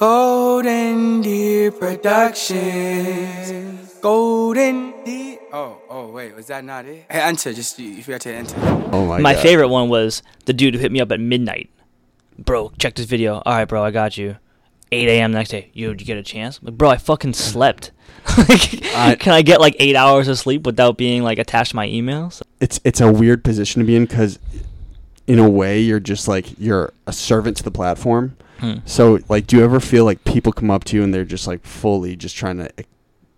Golden Deer Productions. Golden Deer. Oh, oh, wait, was that not it? Hey, enter, just you, you forgot to enter. Oh my, My god. favorite one was the dude who hit me up at midnight. Bro, check this video. All right, bro, I got you. 8 a.m. next day. Yo, did you get a chance? Like, bro, I fucking slept. Like, I- Can I get like eight hours of sleep without being like attached to my emails? It's it's a weird position to be in because, in a way, you're just like you're a servant to the platform. Hmm. So like, do you ever feel like people come up to you and they're just like fully just trying to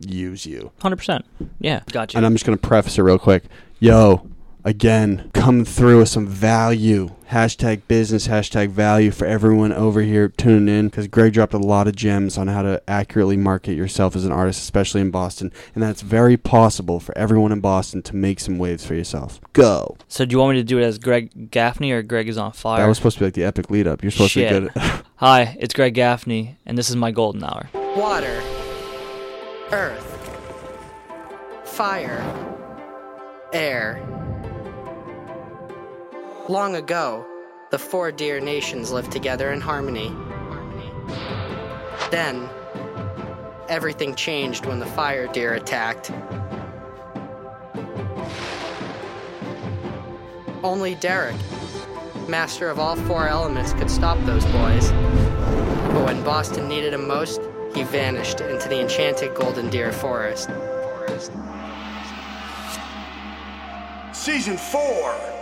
use you? 100%. Yeah, got you. And I'm just gonna preface it real quick. Yo, again, come through with some value. Hashtag business, hashtag value for everyone over here tuning in because Greg dropped a lot of gems on how to accurately market yourself as an artist, especially in Boston. And that's very possible for everyone in Boston to make some waves for yourself. Go. so do you want me to do it as Greg Gaffney or Greg is on fire? That was supposed to be like the epic lead up. You're supposed Shit. to be good at Hi, it's Greg Gaffney, and this is my golden hour. water, earth, fire, air. Long ago, the four deer nations lived together in harmony. Then, everything changed when the fire deer attacked. Only Derek, master of all four elements, could stop those boys. But when Boston needed him most, he vanished into the enchanted Golden Deer Forest. Season 4.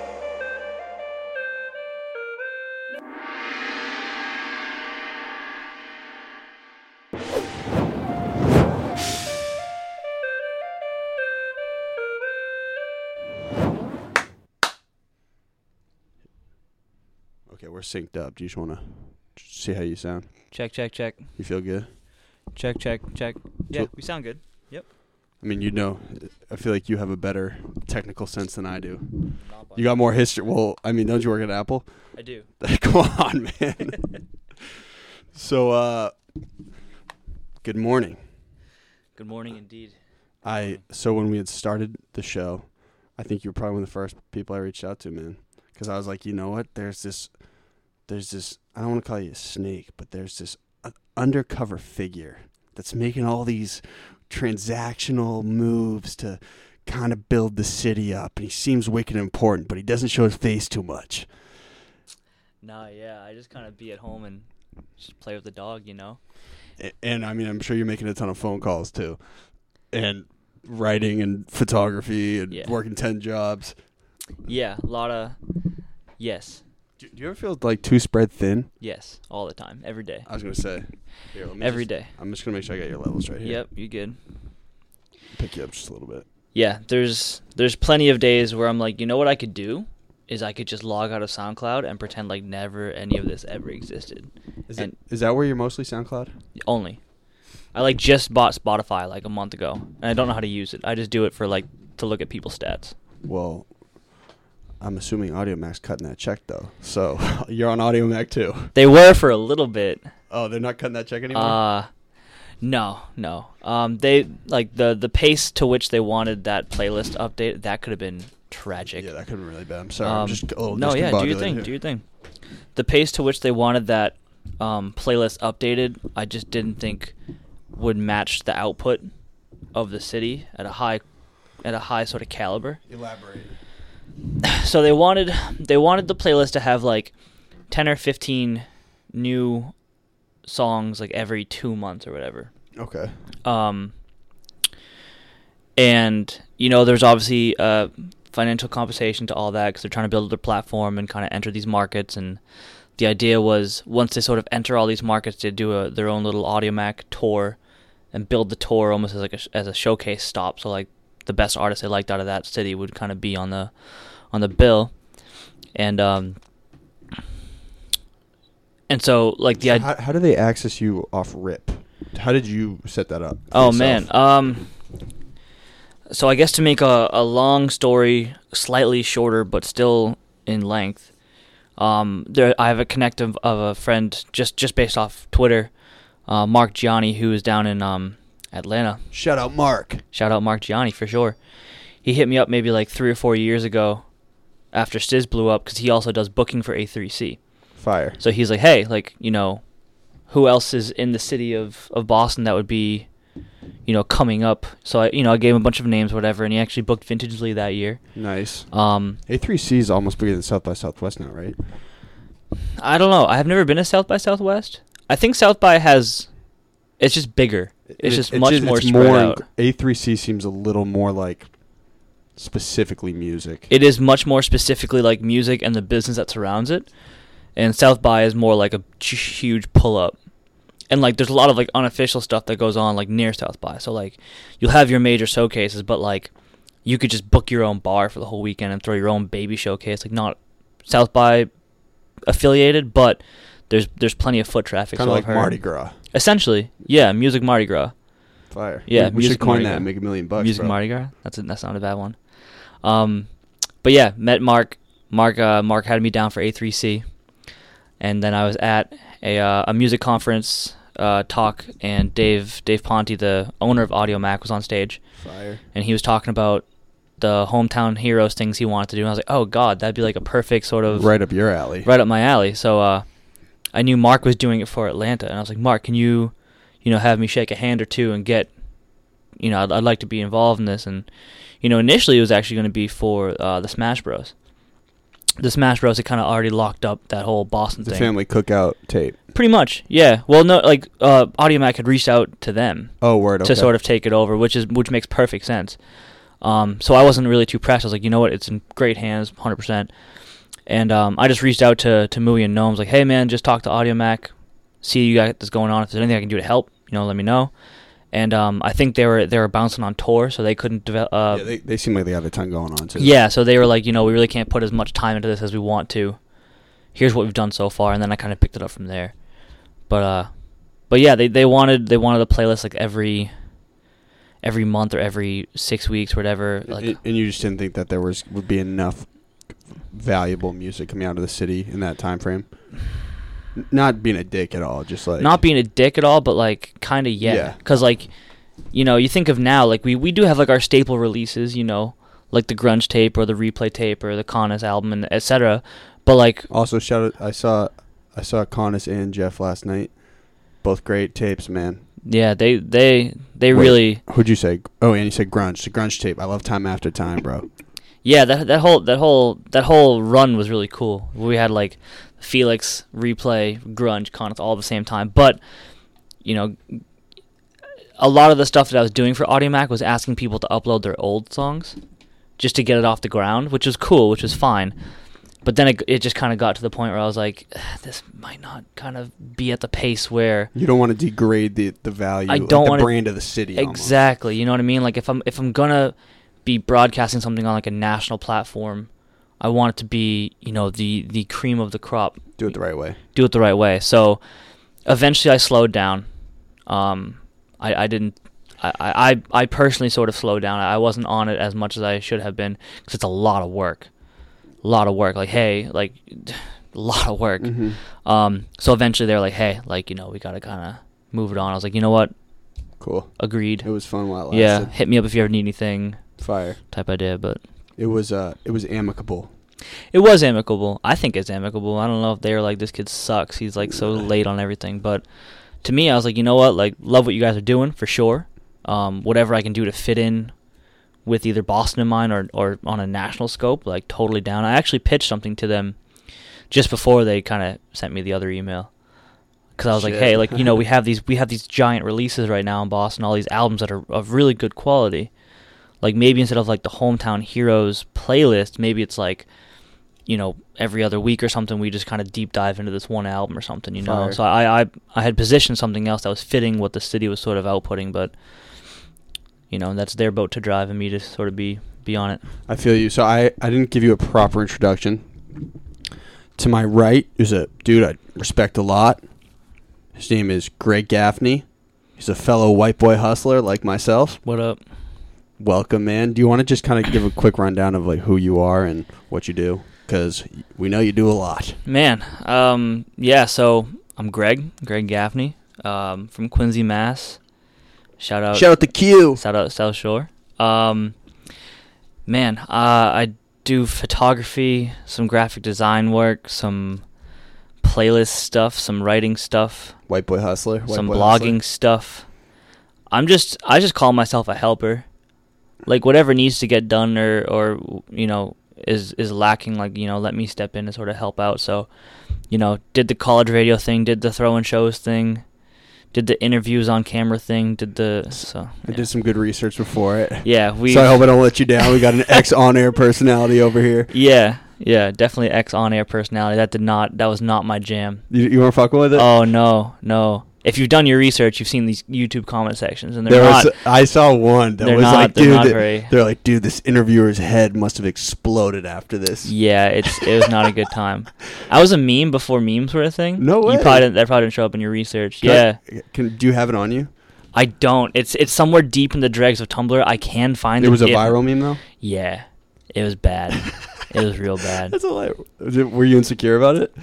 We're synced up. Do you just want to see how you sound? Check, check, check, You feel good? check, check, check. Yeah, we sound good. Yep. I mean, you know, I feel like you have a better technical sense than I do. You got more history. Well, I mean, don't you work at Apple? I do. Come on, man. so, uh, good morning. Good morning, indeed. I so when we had started the show, I think you were probably one of the first people I reached out to, man, because I was like, you know what? There's this, there's this. I don't want to call you a snake, but there's this uh, undercover figure that's making all these transactional moves to kind of build the city up, and he seems wicked important, but he doesn't show his face too much. Nah, yeah, I just kind of be at home and just play with the dog, you know. A- and I mean, I'm sure you're making a ton of phone calls too, and writing and photography and Yeah. working ten jobs. Yeah, a lot of yes, Do, do you ever feel like too spread thin? yes, all the time, every day, I was gonna say. Here, let me every just- day. I'm just gonna make sure I get your levels right here. Yep, you good. Pick you up just a little bit. Yeah, there's there's plenty of days where I'm like, you know what I could do is I could just log out of SoundCloud and pretend like never any of this ever existed. Is And- it is that where you're mostly SoundCloud? Only. I like just bought Spotify like a month ago, and I don't know how to use it. I just do it for like to look at people's stats. Well, I'm assuming Audiomack's cutting that check though. So you're on Audiomack too. They were for a little bit. Oh, they're not cutting that check anymore. Uh no, no. Um they like the the pace to which they wanted that playlist update, that could have been tragic. yeah, that could have been really bad. I'm sorry. I'm Um, just a little no, yeah, do your thing, here. do your thing. The pace to which they wanted that um, playlist updated, I just didn't think would match the output of the city at a high, at a high sort of caliber. Elaborate. So they wanted they wanted the playlist to have like ten or fifteen new songs like every two months or whatever. Okay. Um, and you know, there's obviously uh, financial compensation to all that because they're trying to build their platform and kind of enter these markets. And the idea was once they sort of enter all these markets, to do a, their own little Audiomack tour and build the tour almost as like a, as a showcase stop. So like the best artists they liked out of that city would kind of be on the on the bill. And um, and so like the So how, how do they access you off rip? How did you set that up? Oh yourself? man. Um so I guess to make a, a long story slightly shorter but still in length, um there I have a connect of, of a friend just just based off Twitter, uh, Mark Gianni who is down in um Atlanta. Shout out Mark. Shout out Mark Gianni for sure. He hit me up maybe like 3 or 4 years ago after Stizz blew up cuz he also does booking for A3C. Fire. So he's like, "Hey, like, you know, who else is in the city of, of Boston that would be, you know, coming up. So I, you know, I gave him a bunch of names, whatever, and he actually booked Vintage Lee that year. Nice. Um, A3C is almost bigger than South by Southwest now, right? I don't know. I have never been to South by Southwest. I think South by has, it's just bigger. It's It- just it's much more it's spread more out. A3C seems a little more like specifically music. It is much more specifically like music and the business that surrounds it. And South by is more like a huge pull up. And like there's a lot of like unofficial stuff that goes on like near South by. So like you'll have your major showcases, but like you could just book your own bar for the whole weekend and throw your own baby showcase. Like not South by affiliated, but there's there's plenty of foot traffic. Kind so of I've like heard. Mardi Gras. Essentially, yeah, music Mardi Gras. Fire. Yeah, we, we should coin that and make a million bucks. Music bro. Mardi Gras. That's a, that's not a bad one. Um, but yeah, met Mark. Mark uh, Mark had me down for A3C, and then I was at a uh, a music conference uh, talk, and Dave Dave Ponte, the owner of Audiomack, was on stage, Fire. and he was talking about the hometown heroes things he wanted to do. And I was like, oh god, that'd be like a perfect sort of Right up your alley. right up my alley. So uh, I knew Mark was doing it for Atlanta, and I was like, Mark, can you, you know, have me shake a hand or two and get, you know, I'd, I'd like to be involved in this. And you know, initially it was actually going to be for uh, the Smash Bros. The Smash Bros. Had kind of already locked up that whole Boston The thing. family cookout tape. Pretty much, yeah. Well, no, like uh, Audiomack had reached out to them Oh, word. to sort of take it over, which is which makes perfect sense. Um, so I wasn't really too pressed. I was like, you know what, it's in great hands, hundred percent. And um, I just reached out to to Mui and Gnomes, like, hey man, just talk to Audiomack, see you got this going on. If there's anything I can do to help, you know, let me know. And um, I think they were they were bouncing on tour, so they couldn't develop. Uh, yeah, they, they seem like they have a ton going on too. yeah, so they were like, you know, we really can't put as much time into this as we want to. Here's what we've done so far, and then I kind of picked it up from there. But uh, but yeah, they they wanted they wanted a playlist like every every month or every six weeks, whatever. Like and, and you just didn't think that there was would be enough valuable music coming out of the city in that time frame. Not being a dick at all, just like not being a dick at all, but like kind of yeah, Yeah. because like you know you think of now like we we do have like our staple releases, you know, like the grunge tape or the replay tape or the Conus album and etc. But like Also, shout out! I saw, I saw Conus and Jeff last night. Both great tapes, man. yeah, they they they Wait. really Who'd you say? Oh, and you said grunge. The grunge tape. I love time after time, bro. Yeah, that that whole that whole that whole run was really cool. We had like Felix, replay, grunge, Conus all at the same time. But you know, a lot of the stuff that I was doing for Audiomack was asking people to upload their old songs just to get it off the ground, which was cool, which was fine. But then it, it just kind of got to the point where I was like, this might not kind of be at the pace where You don't want to degrade the the value. I don't the wanna- brand of the city. almost. exactly. You know what I mean? Like if I'm if I'm gonna be broadcasting something on like a national platform, I want it to be you know the the cream of the crop. Do it the right way. Do it the right way. So eventually, I slowed down. Um, I I didn't. I, I, I personally sort of slowed down. I wasn't on it as much as I should have been because it's a lot of work, a lot of work. Like hey, like a lot of work. Mhm. Um, so eventually they're like, hey, like you know, we gotta kind of move it on. I was like, you know what, Cool. agreed. It was fun while it lasted. Yeah, hit me up if you ever need anything Fire. type idea. But It was uh it was amicable. it was amicable. I think it's amicable. I don't know if they were like, this kid sucks. He's like so late on everything. But to me, I was like, you know what? Like, love what you guys are doing for sure. Um, whatever I can do to fit in with either Boston in mind or, or on a national scope, like totally down. I actually pitched something to them just before they kind of sent me the other email. Because I was like, hey, like you know, we have these we have these giant releases right now in Boston, all these albums that are of really good quality. Like maybe instead of like the hometown heroes playlist, maybe it's like, you know, every other week or something. We just kind of deep dive into this one album or something, you know. So I, I I had positioned something else that was fitting what the city was sort of outputting, but you know that's their boat to drive and me to sort of be be on it. I feel you. So I I didn't give you a proper introduction. To my right is a dude I respect a lot. His name is Greg Gaffney. He's a fellow white boy hustler like myself. What up? Welcome, man. Do you want to just kind of give a quick rundown of like who you are and what you do? Because we know you do a lot. Man, um, yeah. So I'm Greg, Greg Gaffney, um, from Quincy, Mass. Shout out, Shout out to Q. shout out South Shore. Um, man, uh, I do photography, some graphic design work, some playlist stuff, some writing stuff, White boy hustler. White some boy blogging hustler. stuff. I'm just I just call myself a helper. Like whatever needs to get done or or you know is is lacking like you know let me step in and sort of help out. So, you know, did the college radio thing, did the throw and shows thing, did the interviews on camera thing, did the so I did some good research before it. yeah, we so I hope I don't let you down. We got an ex on air personality over here. Yeah, yeah, definitely ex on air personality. That did not that was not my jam. You, you want to fuck with it? Oh no, no. If you've done your research, you've seen these YouTube comment sections, and they're there not. was, I saw one that they're was not- like, they're dude, not very- they're like, dude, this interviewer's head must have exploded after this. yeah, it's it was not a good time. I was a meme before memes were a thing. No way. You probably didn't, that probably didn't show up in your research. Can I- yeah, can do you have it on you? I don't. It's it's somewhere deep in the dregs of Tumblr. I can find It It was a It- viral meme though. Yeah, it was bad. it was real bad. That's. Was it- Were you insecure about it?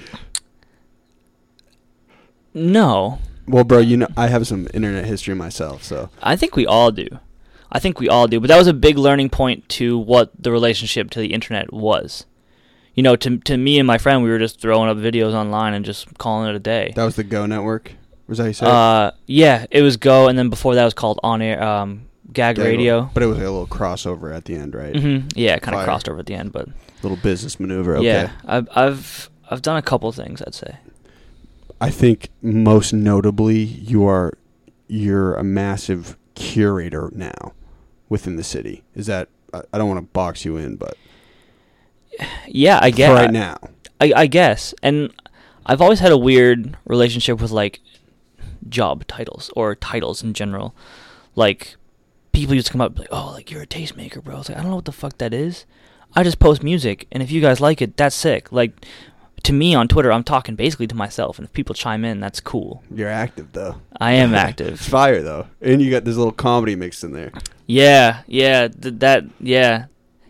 No, Well, bro, you know I have some internet history myself, so I think we all do. I think we all do. But that was a big learning point to what the relationship to the internet was. You know, to to me and my friend, we were just throwing up videos online and just calling it a day. that was the Go Network. Was that how you said? Uh, yeah, it was Go, and then before that was called On Air, um, Gag. Radio. but it was like a little crossover at the end, right? hmm Yeah, kind of crossed over at the end, but Little business maneuver. Okay. yeah, I've I've I've done a couple things. I'd say. I think most notably you are you're a massive curator now within the city. Is that I I don't want to box you in, but Yeah, I guess right now. I, I guess. And I've always had a weird relationship with like job titles or titles in general. Like people used to come up like, "Oh, like you're a tastemaker, bro." I was like, "I don't know what the fuck that is. I just post music, and if you guys like it, that's sick." Like to me on Twitter, I'm talking basically to myself, and if people chime in, that's cool. You're active though. I am active. It's fire though, and you got this little comedy mixed in there. Yeah, yeah, th- that yeah.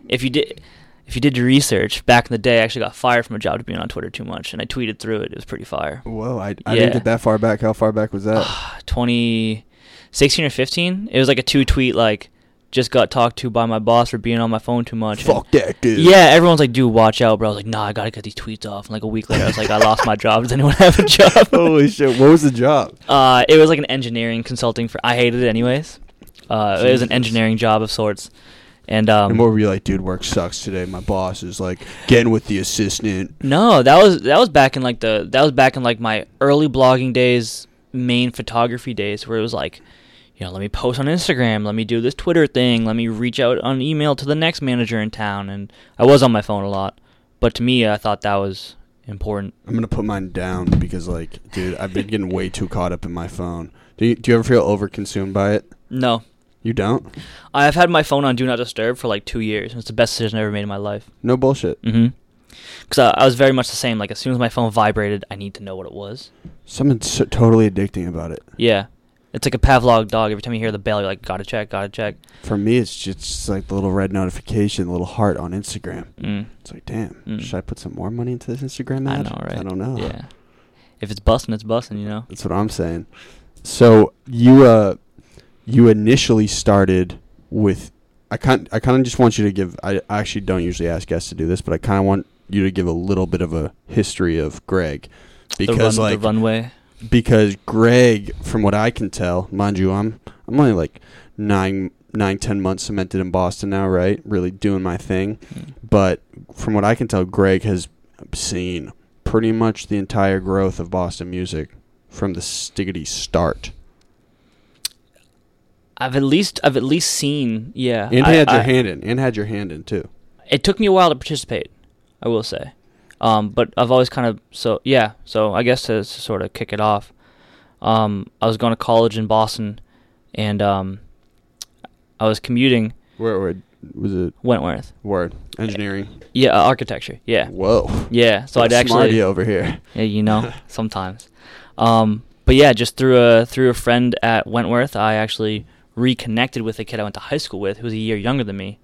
If you did if you did your research back in the day, I actually got fired from a job to being on Twitter too much, and I tweeted through it. It was pretty fire. Whoa, I, I Yeah. didn't get that far back. How far back was that? 2016 or 15. It was like a two tweet like just got talked to by my boss for being on my phone too much. and- Fuck that dude. Yeah, everyone's like, dude, watch out, bro. I was like, nah, I gotta get these tweets off. And like a week later, I was like, I lost my job. Does anyone have a job? Holy shit! What was the job? Uh, it was like an engineering consulting for. I hated it anyways. Uh, it was an engineering job of sorts, and um, and what were you like, dude? Work sucks today. My boss is like getting with the assistant. No, that was that was back in like the that was back in like my early blogging days, main photography days, where it was like, you know, let me post on Instagram, let me do this Twitter thing, let me reach out on email to the next manager in town, and I was on my phone a lot, but to me, I thought that was important. I'm gonna put mine down because, like, dude, I've been getting way too caught up in my phone. Do you, do you ever feel overconsumed by it? No, You don't? I've had my phone on Do Not Disturb for like two years. And it's the best decision I ever made in my life. No bullshit. Mm-hmm. Because I, I was very much the same. Like as soon as my phone vibrated, I need to know what it was. Something so totally addicting about it. Yeah, it's like a Pavlov dog. Every time you hear the bell, you're like, gotta check, gotta check. For me, it's just, it's like the little red notification, the little heart on Instagram. Mm. It's like, damn, Mm. should I put some more money into this Instagram I ad? know, right? I don't know. Yeah. If it's busting, it's busting. You know. That's what I'm saying. So you uh, you initially started with I kind I kind of just want you to give. I, I actually don't usually ask guests to do this, but I kind of want you to give a little bit of a history of Greg, because the run, like the runway. Because Greg, from what I can tell, mind you, I'm I'm only like nine nine ten months cemented in Boston now, right? Really doing my thing, Mm. but from what I can tell, Greg has seen pretty much the entire growth of Boston music from the stiggity start. I've at least I've at least seen yeah. And I- had your I- hand in. And had your hand in too. It took me a while to participate. I will say, um, but I've always kind of so yeah. So I guess to, to sort of kick it off, um, I was going to college in Boston, and um, I was commuting Where, where was it? Wentworth. Word engineering. Yeah, uh, architecture. Yeah, Whoa. yeah. So I'd actually over here. Yeah, you know, sometimes. Um, but yeah, just through a through a friend at Wentworth, I actually reconnected with a kid I went to high school with, who was a year younger than me,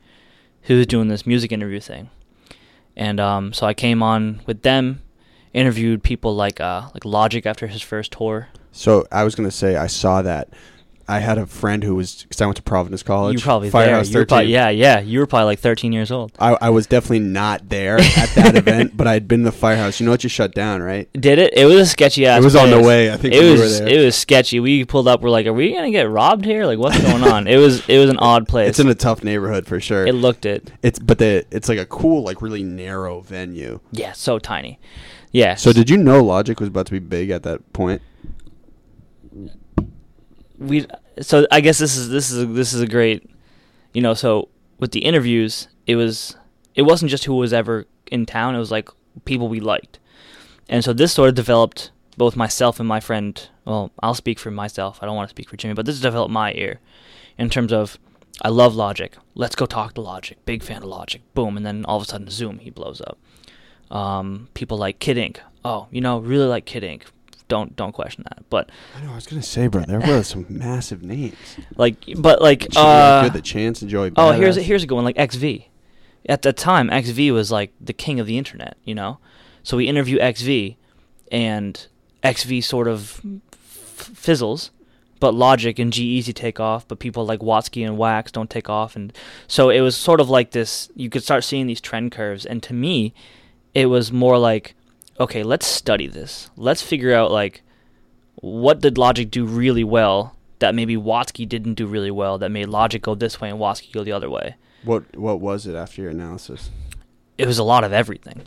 who was doing this music interview thing. And um, so I came on with them, interviewed people like uh, like Logic after his first tour. So I was gonna say I saw that. I had a friend who was because I went to Providence College. You were probably Firehouse there. You were 13. probably, yeah, yeah. You were probably like 13 years old. I, I was definitely not there at that event, but I had been to the firehouse. You know what you shut down, right? Did it? It was a sketchy ass. it was on the way. I think It we was there. it was sketchy. We pulled up. We're like, are we gonna get robbed here? Like, what's going on? It was it was an odd place. it's in a tough neighborhood for sure. it looked it. it's but the it's like a cool, like really narrow venue. Yeah, so tiny. Yeah. So did you know Logic was about to be big at that point? We so I guess this is this is this is a great you know so with the interviews it was it wasn't just who was ever in town it was like people we liked. And so this sort of developed both myself and my friend well I'll speak for myself I don't want to speak for Jimmy but this developed my ear in terms of I love Logic let's go talk to Logic big fan of Logic boom and then all of a sudden Zoom he blows up. Um, people like Kid Ink oh you know really like Kid Ink don't don't question that but I know. I was gonna say, bro, there were some massive names. like but like uh, good the chance and Joey. Oh, here's a, here's a good one. Like XV, at the time, XV was like the king of the internet. You know, so we interview XV, and XV sort of f- fizzles, but Logic and G-Eazy take off, but people like Watsky and Wax don't take off, and so it was sort of like this. You could start seeing these trend curves, and to me, it was more like, okay, let's study this. Let's figure out like what did Logic do really well that maybe Watsky didn't do really well that made Logic go this way and Watsky go the other way. What what was it after your analysis? It was a lot of everything.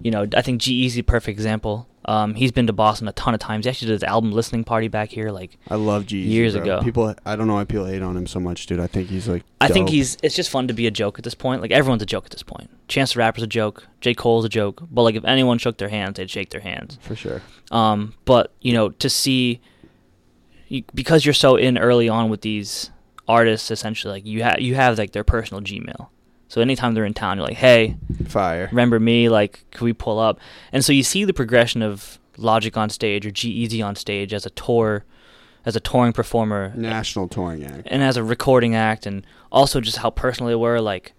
You know, I think G-Eazy, perfect example. Um, he's been to Boston a ton of times. He actually did his album listening party back here. Like, I love G. Years ago. people. I don't know why people hate on him so much, dude. I think he's like. I think he's. It's just fun to be a joke at this point. Like everyone's a joke at this point. Chance the Rapper's a joke. J Cole's a joke. But like, if anyone shook their hands, they'd shake their hands. for sure. Um, but you know, to see you, because you're so in early on with these artists, essentially, like you have you have like their personal Gmail. So anytime they're in town, you're like, hey, Fire. remember me? Like, can we pull up? And so you see the progression of Logic on stage or G-Eazy on stage as a tour, as a touring performer, National touring act. and as a recording act, and also just how personal they were. Like,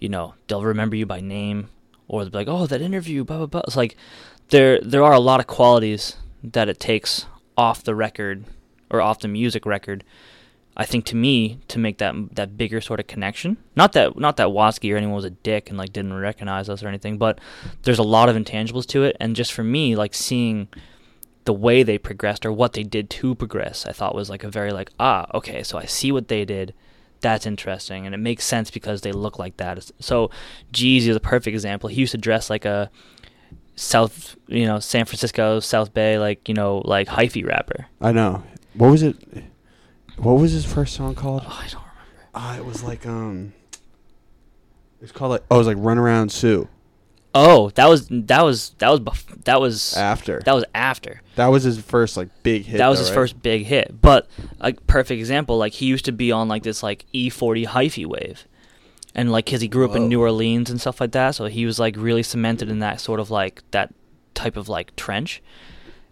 you know, they'll remember you by name, or they'll be like, "Oh, that interview." Blah blah blah. It's like there there are a lot of qualities that it takes off the record or off the music record. I think to me to make that that bigger sort of connection. Not that not that Watsky or anyone was a dick and like didn't recognize us or anything, but there's a lot of intangibles to it, and just for me, like seeing the way they progressed or what they did to progress, I thought was like a very like ah okay, so I see what they did. That's interesting, and it makes sense because they look like that. So, G-Eazy is a perfect example. He used to dress like a South, you know, San Francisco, South Bay, like you know, like hyphy rapper. I know. What was it? What was his first song called? Oh, I don't remember. Ah, it was like um. It's called like oh, it was like Run Around Sue. Oh, that was that was that was bef- that was After that was after. that was his first like big hit. that was though, his right? first big hit. But a perfect example, like he used to be on like this like E40 hyphy wave, and like because he grew up Whoa. in New Orleans and stuff like that, so he was like really cemented in that sort of like that type of like trench.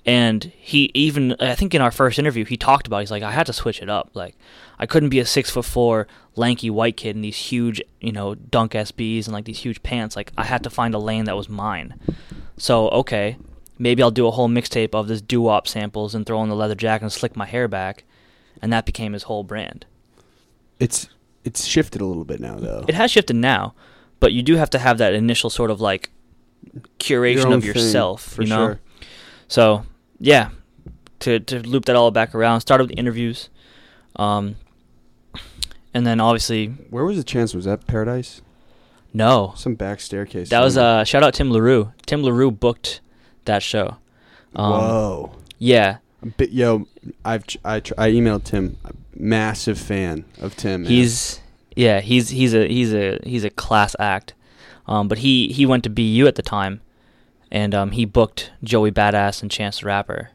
And he even, I think in our first interview, he talked about. He's like, I had to switch it up. Like, I couldn't be a six foot four lanky white kid in these huge, you know, dunk SBs and like these huge pants. Like, I had to find a lane that was mine. So okay, maybe I'll do a whole mixtape of this doo wop samples and throw on the leather jacket and slick my hair back, and that became his whole brand. It's it's shifted a little bit now though. It has shifted now, but you do have to have that initial sort of like curation Your of thing, yourself, for you know. sure. So yeah, to to loop that all back around, started with the interviews, um, and then obviously Where was the chance? Was that Paradise? no, Some back staircase. that was somewhere. uh shout out Tim Larue. Tim Larue booked that show. Um, Whoa. Yeah, But yo, I've I tr- I emailed Tim. Massive fan of Tim. man. He's yeah, he's he's a he's a he's a class act. Um, but he he went to BU at the time, and um, he booked Joey Badass and Chance the Rapper.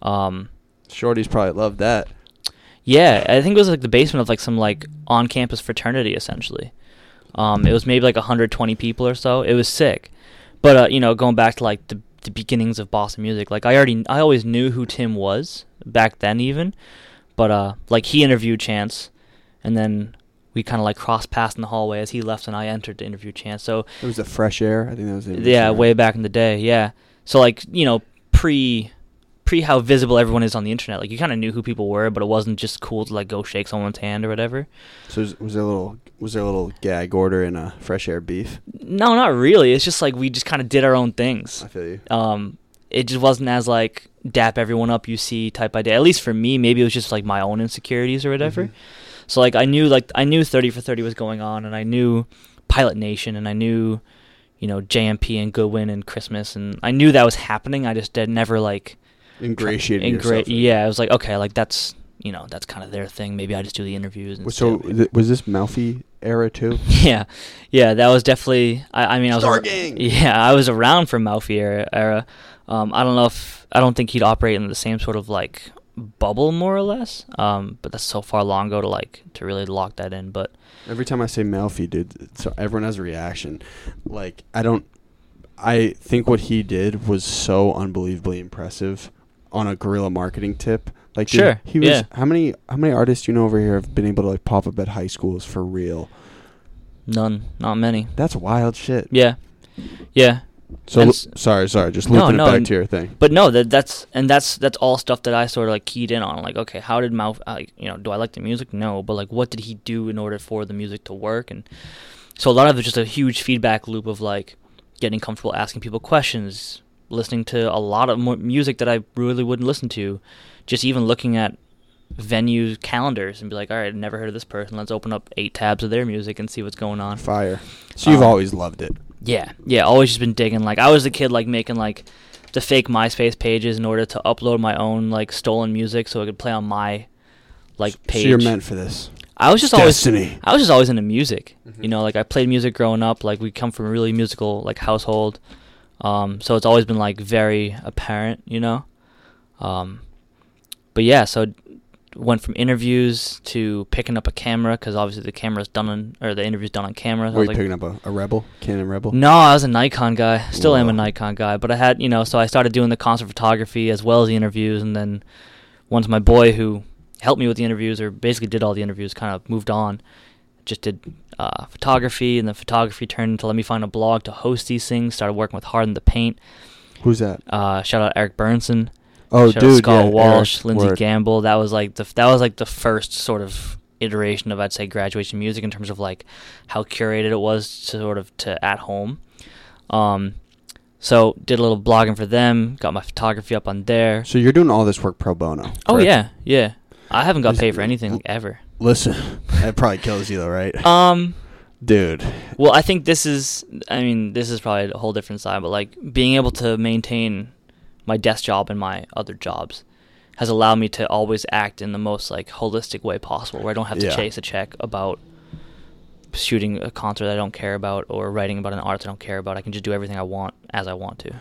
Um, Shorty's probably loved that. yeah, I think it was like the basement of like some like on campus fraternity essentially. Um, it was maybe like 120 people or so. It was sick. But uh, you know, going back to like the the beginnings of Boston music, like I already I always knew who Tim was back then even. But uh, like he interviewed Chance, and then we kind of like crossed paths in the hallway as he left and I entered to interview Chance. So It was the fresh air. I think that was the yeah, way back in the day, yeah. So like you know pre pre how visible everyone is on the internet. Like you kind of knew who people were, but it wasn't just cool to like go shake someone's hand or whatever. So was, was there a little was there a little gag order in a fresh air beef? No, not really. It's just like we just kind of did our own things. I feel you. Um, it just wasn't as like dap everyone up you see type idea. At least for me, maybe it was just like my own insecurities or whatever. Mhm. So like I knew like I knew thirty for thirty was going on, and I knew Pilot Nation, and I knew you know JMP and Goodwin and Christmas, and I knew that was happening. I just did never like Ingratiated ingra- yourself. in it. Yeah, I was like okay, like that's you know that's kind of their thing. Maybe I just do the interviews. And So th- was this Malfi era too? yeah, yeah, that was definitely. I, I mean, I was ar-! Yeah, I was around for Malfi era. era. Um, I don't know if I don't think he'd operate in the same sort of like bubble, more or less. Um, but that's so far long ago to like to really lock that in. But Every time I say Melfi, dude, so everyone has a reaction. Like I don't. I think what he did was so unbelievably impressive on a guerrilla marketing tip. Like dude, Sure, he was. yeah. How many how many artists you know over here have been able to like pop up at high schools for real? none, not many. That's wild shit. Yeah, yeah. So sorry, sorry, just looping no, it back to your thing. But no, that that's and that's that's all stuff that I sort of like keyed in on. Like, okay, how did Mouth? Like, you know, do I like the music? No, but like, what did he do in order for the music to work? And so a lot of it's just a huge feedback loop of like getting comfortable asking people questions, listening to a lot of more music that I really wouldn't listen to, just even looking at venue calendars and be like, all right, never heard of this person. Let's open up eight tabs of their music and see what's going on. Fire. So you've Um, always loved it. Yeah, yeah, always just been digging. Like I was a kid, like making like the fake MySpace pages in order to upload my own like stolen music so it could play on my like page. So you're meant for this. I was just always Destiny. I was just always into music. Mhm. You know, like I played music growing up. Like we come from a really musical like household, um, so it's always been like very apparent. You know, um, but yeah, so went from interviews to picking up a camera because obviously the camera's done on or the interview's done on camera. So Were was you like, picking up a, a Rebel, Canon Rebel? no, I was a Nikon guy. Still am a Nikon guy, but I had, you know, so I started doing the concert photography as well as the interviews, and then once my boy who helped me with the interviews or basically did all the interviews kind of moved on, just did uh, photography, and the photography turned into let me find a blog to host these things. Started working with Harden the Paint. Who's that? Uh, shout out Eric Burnson. Oh, out dude, Scott yeah, Walsh, Lindsey word. Gamble. That was like the that was like the first sort of iteration of I'd say graduation music in terms of like how curated it was to sort of to at home. Um, so did a little blogging for them. Got my photography up on there. So you're doing all this work pro bono. Oh yeah, yeah. I haven't got paid for anything like ever. Listen, that probably kills you though, right? Um, Dude, well, I think this is. I mean, this is probably a whole different side, but like being able to maintain my desk job and my other jobs has allowed me to always act in the most like holistic way possible, where I don't have to Yeah. chase a check about shooting a concert I don't care about or writing about an art I don't care about. I can just do everything I want as I want to.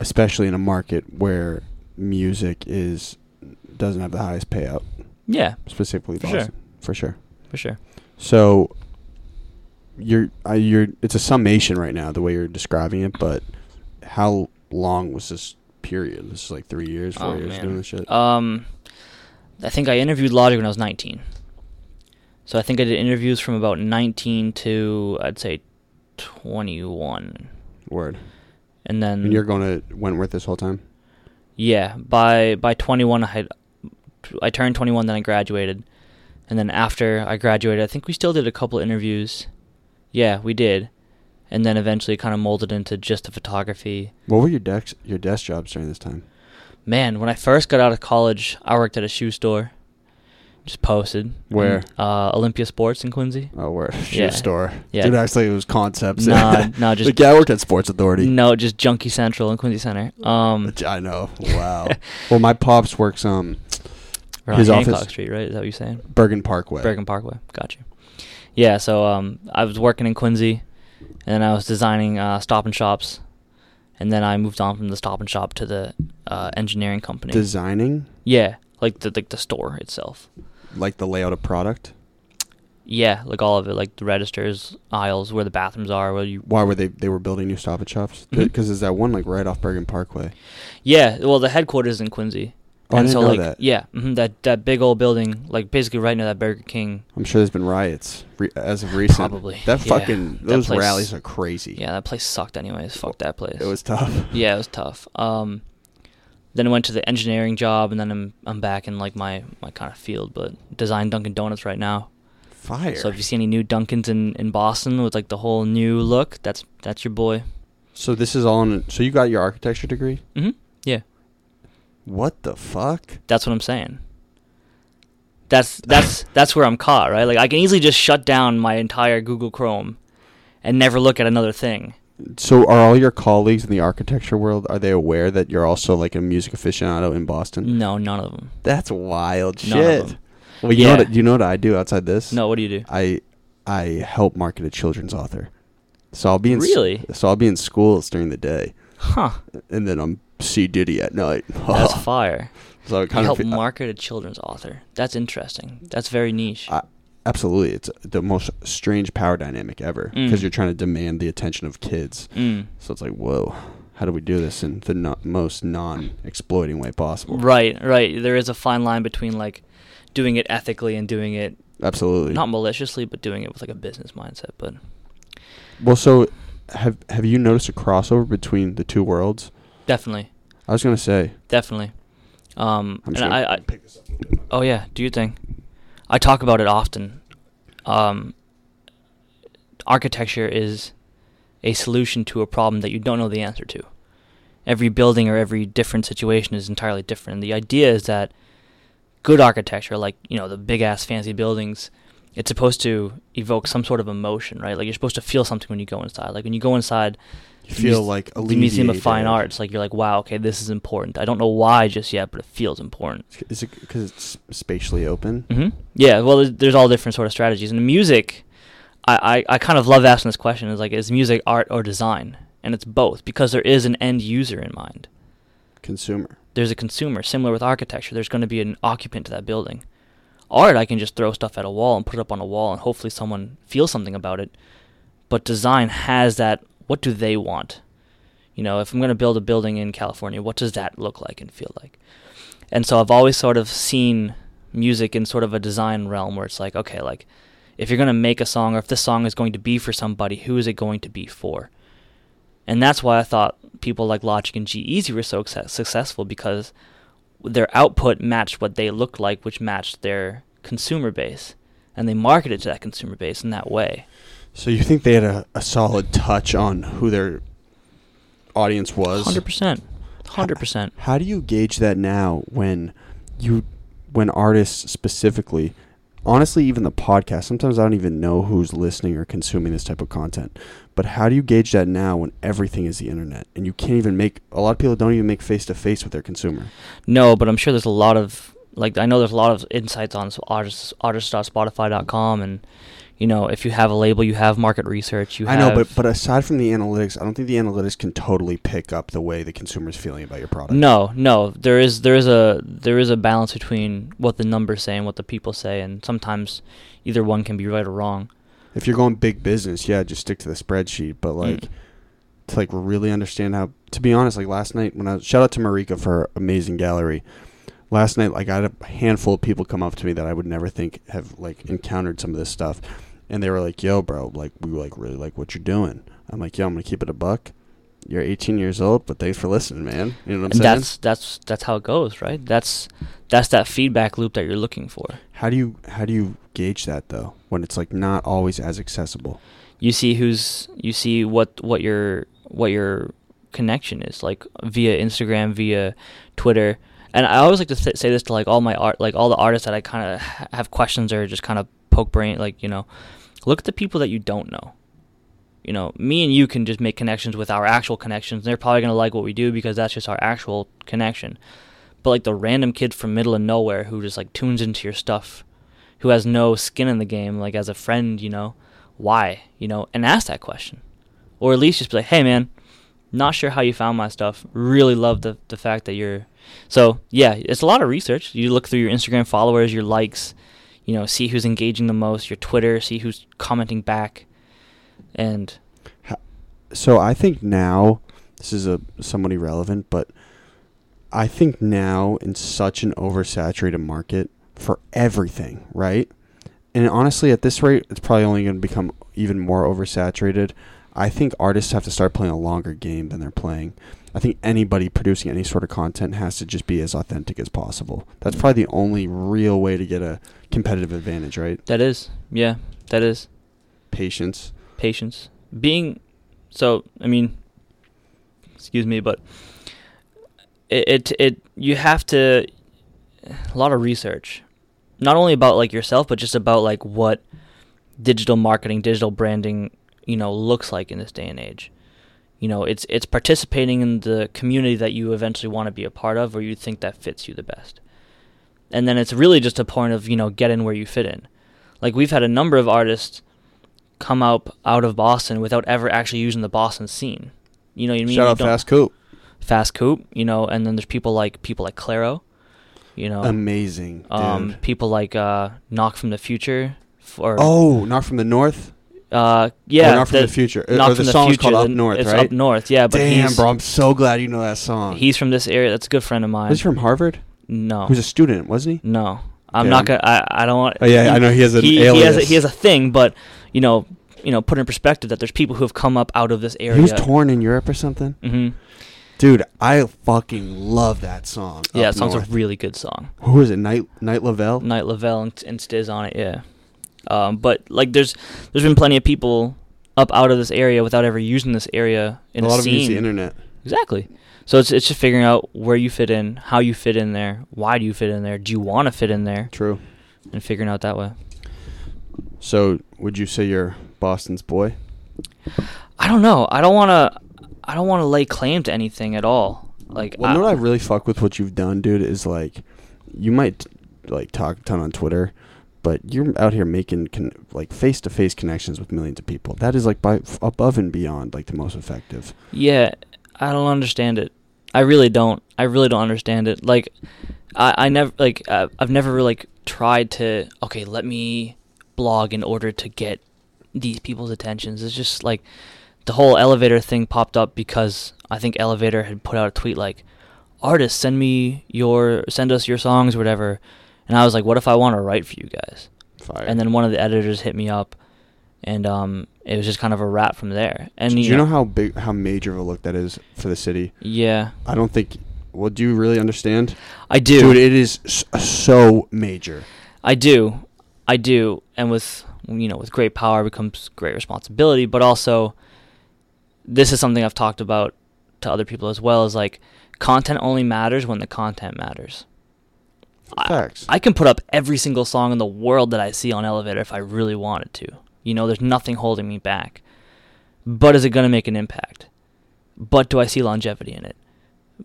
especially in a market where music is doesn't have the highest payout, Yeah, specifically For sure. For sure. for sure. So you're uh, you're it's a summation right now the way you're describing it, but how long was this period? This is like three years, four Oh, years man. doing this shit. Um, I think I interviewed Logic when I was 19. So I think I did interviews from about 19 to I'd say 21, Word. and then And you're going to Wentworth this whole time. yeah by by 21 I had I turned 21 then I graduated, and then after I graduated I think we still did a couple interviews. Yeah, we did, and then eventually kind of molded into just the photography. What were your desk your desk jobs during this time? Man, when I first got out of college, I worked at a shoe store. Just posted. Where? In, uh, Olympia Sports in Quincy. Oh, where shoe Yeah. store. Yeah. Dude, actually, it was concepts. Nah, no, just like, yeah, I worked at Sports Authority. no, just Junkie Central in Quincy Center. Um, I know. Wow. well, my pops works um right his on office- Street, right? Is that what you're saying? Burgin Parkway. Burgin Parkway. Got you. Yeah, so um, I was working in Quincy, and then I was designing uh, Stop and Shops, and then I moved on from the Stop and Shop to the uh, engineering company. Designing yeah, like the like the store itself. like the layout of product. Yeah, like all of it, like the registers, aisles, where the bathrooms are, where you. Why were they they were building new Stop and Shops? Because there's that one like right off Burgin Parkway. Yeah, well, the headquarters in Quincy. I and didn't so know like that. yeah, hmm that that big old building, like basically right near that Burger King. I'm sure there's been riots re- as of recent. Probably, That yeah. fucking That those place- rallies are crazy. Yeah, that place sucked anyways. Fuck that place. It was tough. Yeah, it was tough. Um, then I went to the engineering job, and then I'm I'm back in like my my kind of field, but design Dunkin' Donuts right now. Fire. So if you see any new Dunkins in in Boston with like the whole new look, that's that's your boy. So this is all in. So you got your architecture degree? hmm Yeah, What the fuck? that's what I'm saying. That's that's that's where I'm caught, right? Like I can easily just shut down my entire Google Chrome and never look at another thing. So are all your colleagues in the architecture world are they aware that you're also like a music aficionado in Boston? No, none of them. That's wild None of shit. them. Well, you know Yeah. what you know what I do outside this? No, what do you do? I I help market a children's author. So I'll be in s- Really? so I'll be in schools during the day, Huh? and then I'm C Diddy at night. That's fire. so I You kind help of fe- market a children's author. That's interesting. That's very niche. I- absolutely it's the most strange power dynamic ever because Mm. you're trying to demand the attention of kids. mm. So it's like, whoa, how do we do this in the no- most non-exploiting way possible? Right, right. There is a fine line between like doing it ethically and doing it Absolutely. not maliciously, but doing it with like a business mindset. But well, so have have you noticed a crossover between the two worlds? Definitely, I was gonna say. definitely. Um, I'm and I, I, pick this up. oh yeah, do you think? I talk about it often. Um, architecture is a solution to a problem that you don't know the answer to. Every building or every different situation is entirely different. The idea is that good architecture, like you know the big ass fancy buildings, it's supposed to evoke some sort of emotion, right? Like you're supposed to feel something when you go inside. Like when you go inside feel muse- like the Museum of. Fine Arts, like you're like, wow, okay, this is important. I don't know why just yet, but it feels important. Is it because it's spatially open? Mm-hmm. Yeah, well, there's, there's all different sort of strategies. And music, I, I, I kind of love asking this question: is like, is music art or design? And it's both because there is an end user in mind. Consumer. There's a consumer. Similar with architecture, there's going to be an occupant to that building. Art, I can just throw stuff at a wall and put it up on a wall, and hopefully someone feels something about it. But design has that. What do they want? You know, if I'm going to build a building in California, what does that look like and feel like? And so I've always sort of seen music in sort of a design realm where it's like, okay, like if you're going to make a song or if this song is going to be for somebody, who is it going to be for? And that's why I thought people like Logic and G-Eazy were so success- successful because their output matched what they looked like, which matched their consumer base. And they marketed to that consumer base in that way. So you think they had a, a solid touch on who their audience was? Hundred percent, hundred percent. How do you gauge that now when you when artists specifically honestly even the podcast sometimes I don't even know who's listening or consuming this type of content. But how do you gauge that now when everything is the internet and you can't even make a lot of people don't even make face to face with their consumer. No, but I'm sure there's a lot of like I know there's a lot of insights on artists artists.spotify.com and you know if you have a label you have market research you I know, but but aside from the analytics, I don't think the analytics can totally pick up the way the consumer's feeling about your product. No, no. There is there is a there is a balance between what the numbers say and what the people say, and sometimes either one can be right or wrong. If you're going big business, yeah, just stick to the spreadsheet. But like Mm. to like really understand how to be honest, like last night when I shout out to Marika for her amazing gallery. Last night, like I had a handful of people come up to me that I would never think have like encountered some of this stuff, and they were like, "Yo, bro, like we like really like what you're doing." I'm like, "Yo, I'm gonna keep it a buck. You're 18 years old, but thanks for listening, man." You know what I'm and saying? that's that's that's how it goes, right? That's that's that feedback loop that you're looking for. How do you how do you gauge that though when it's like not always as accessible? You see who's you see what what your what your connection is like via Instagram, via Twitter. And I always like to th- say this to like all my art, like all the artists that I kind of ha- have questions or just kind of poke brain, like you know, look at the people that you don't know. You know, me and you can just make connections with our actual connections. They're probably gonna like what we do because that's just our actual connection. But like the random kid from middle of nowhere who just like tunes into your stuff, who has no skin in the game, like as a friend, you know, why, you know, and ask that question, or at least just be like, hey man, not sure how you found my stuff. Really love the the fact that you're. So yeah, it's a lot of research. You look through your Instagram followers, your likes, you know, see who's engaging the most, your Twitter, see who's commenting back, and so I think now this is a somewhat irrelevant, but I think now in such an oversaturated market for everything, right? And honestly, at this rate, it's probably only going to become even more oversaturated. I think artists have to start playing a longer game than they're playing. I think anybody producing any sort of content has to just be as authentic as possible. That's probably the only real way to get a competitive advantage, right? That is, yeah, that is Patience. patience. Being so, I mean, excuse me, but it, it it you have to a lot of research, not only about like yourself, but just about like what digital marketing, digital branding, you know, looks like in this day and age. You know, it's it's participating in the community that you eventually want to be a part of, or you think that fits you the best. And then it's really just a point of you know get in where you fit in. Like we've had a number of artists come out out of Boston without ever actually using the Boston scene. You know what I mean? Shout You out Fast Coop. Fast Coop, you know, and then there's people like people like Claro, you know, Amazing, um, people like uh, Knock from the Future, f- or oh, knock from the north. Uh, yeah, not from the, future. Uh, Knock or the from the song's future. called Up North, it's right? Up North, yeah. But Damn, bro, I'm so glad you know that song. he's from this area. That's a good friend of mine. He's from Harvard? no, He was a student, wasn't he? no, I'm Yeah. not gonna. I, I don't want. Oh yeah, I know he has an he, he has a, he has a thing, but you know, you know, put in perspective that there's people who have come up out of this area. He was torn in Europe or something. hmm Dude, I fucking love that song. Yeah, that song's North. a really good song. Who is it? Night Night Lavelle. Night Lavelle and, and Stizz on it, yeah. Um, but like, there's there's been plenty of people up out of this area without ever using this area in a a, lot of them use the internet. Exactly. So it's it's just figuring out where you fit in, how you fit in there, why do you fit in there, do you want to fit in there, True. and figuring out that way. So, would you say you're Boston's boy? I don't know. I don't want to. I don't want to lay claim to anything at all. Like, Well, I, you know what I really fuck with what you've done, dude, is like, you might like talk a ton on Twitter, but you're out here making con- like face to face connections with millions of people. That is like by f- above and beyond like the most effective. Yeah, I don't understand it. I really don't. I really don't understand it. Like, I, I never like uh, I've never really like tried to. Okay, let me blog in order to get these people's attentions. It's just like the whole elevator thing popped up because I think Elevator had put out a tweet like, "Artists, send me your send us your songs, whatever." And I was like, "What if I want to write for you guys?" Fire. And then one of the editors hit me up, and um, it was just kind of a wrap from there. And do you know how big, how major of a look that is for the city? Yeah, I don't think. Well, do you really understand, I do. dude? It is so major. I do, I do, and with you know, with great power becomes great responsibility. But also, this is something I've talked about to other people as well. Is like content only matters when the content matters. I, Facts. I can put up every single song in the world that I see on Elevator if I really wanted to. You know, there's nothing holding me back. But is it going to make an impact? But do I see longevity in it?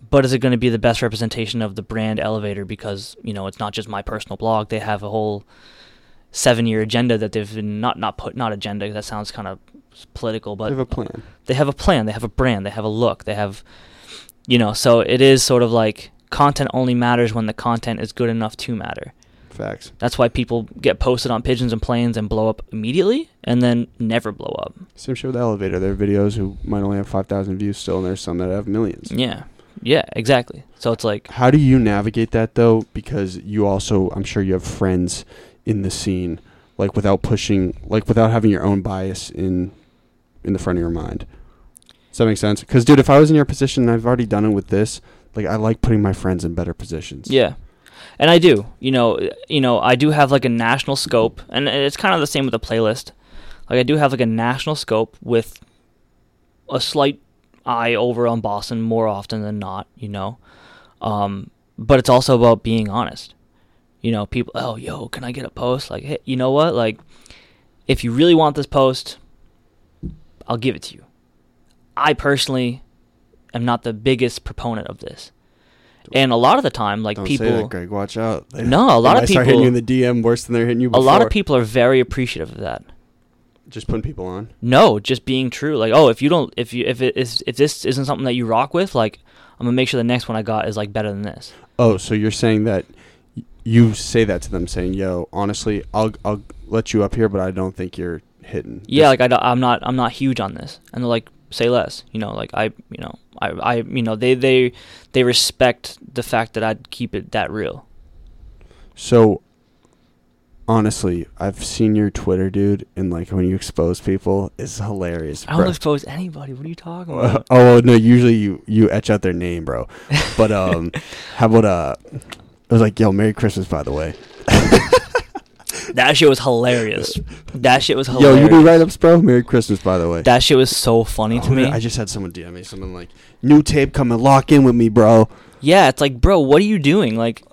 But is it going to be the best representation of the brand Elevator because, you know, it's not just my personal blog. They have a whole 7-year agenda that they've been not not put not agenda, that sounds kind of political, but they have a plan. they have a plan, they have a brand, they have a look, they have you know, so it is sort of like content only matters when the content is good enough to matter. Facts. That's why people get posted on pigeons and planes and blow up immediately and then never blow up. Same shit with the elevator. There are videos who might only have five thousand views still, and there's some that have millions. Yeah. Yeah, exactly. So it's like How do you navigate that though? Because you also, I'm sure you have friends in the scene, like without pushing, like without having your own bias in, in the front of your mind. Does that make sense? Because dude, if I was in your position, and I've already done it with this. Like I like putting my friends in better positions. Yeah, and I do. You know, you know, I do have like a national scope, and it's kind of the same with the playlist. Like I do have like a national scope with a slight eye over on Boston more often than not. You know, um, but it's also about being honest. You know, people. Oh, yo, can I get a post? Like, hey, you know what? Like, if you really want this post, I'll give it to you. I personally am not the biggest proponent of this. And a lot of the time, like Don't people, say that, Greg. Watch out. They- No, a lot of might start hitting you in people- the DM worse than they're hitting you. a lot of people are very appreciative of that. just putting people on. No, just being true. Like, oh, if you don't, if you, if it is, if this isn't something that you rock with, like, I'm gonna make sure the next one I got is like better than this. Oh, so you're saying that y- you say that to them, saying, "Yo, honestly, I'll I'll let you up here, but I don't think you're hitting." Yeah, this." like I, I'm not, I'm not huge on this, and they're like, say less. You know, like I, you know, I, I, you know, they, they, they respect the fact that I'd keep it that real. So, honestly, I've seen your Twitter, dude, and like when you expose people, it's hilarious. I don't bro. expose anybody. What are you talking Uh, about? oh no, usually you you etch out their name, bro. But um, how about uh, it was like, yo, Merry Christmas, by the way. that shit was hilarious. That shit was hilarious. Yo, you do write ups, bro. Merry Christmas, by the way. That shit was so funny to Oh, me. I just had someone DM me something like, "New tape coming, lock in with me, bro." yeah, it's like, bro, what are you doing? Like,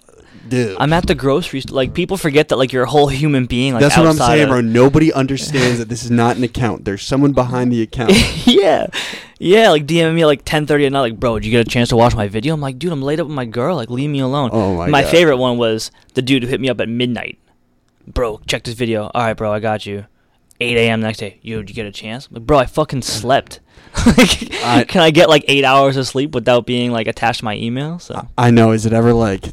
Dude, I'm at the grocery store. Like, people forget that like you're a whole human being. Like, that's what I'm saying, of- bro. Nobody understands that this is not an account. There's someone behind the account. yeah, yeah. Like DMing me at like 10:30 at night. Like, bro, did you get a chance to watch my video? I'm like, dude, I'm laid up with my girl. Like, leave me alone. Oh my God. favorite one was the dude who hit me up at midnight. Bro, check this video. All right, bro, I got you. 8 a.m. next day. Yo, did you get a chance? Like, bro, I fucking slept. like, I- can I get like eight hours of sleep without being like attached to my email? So I know. Is it ever like?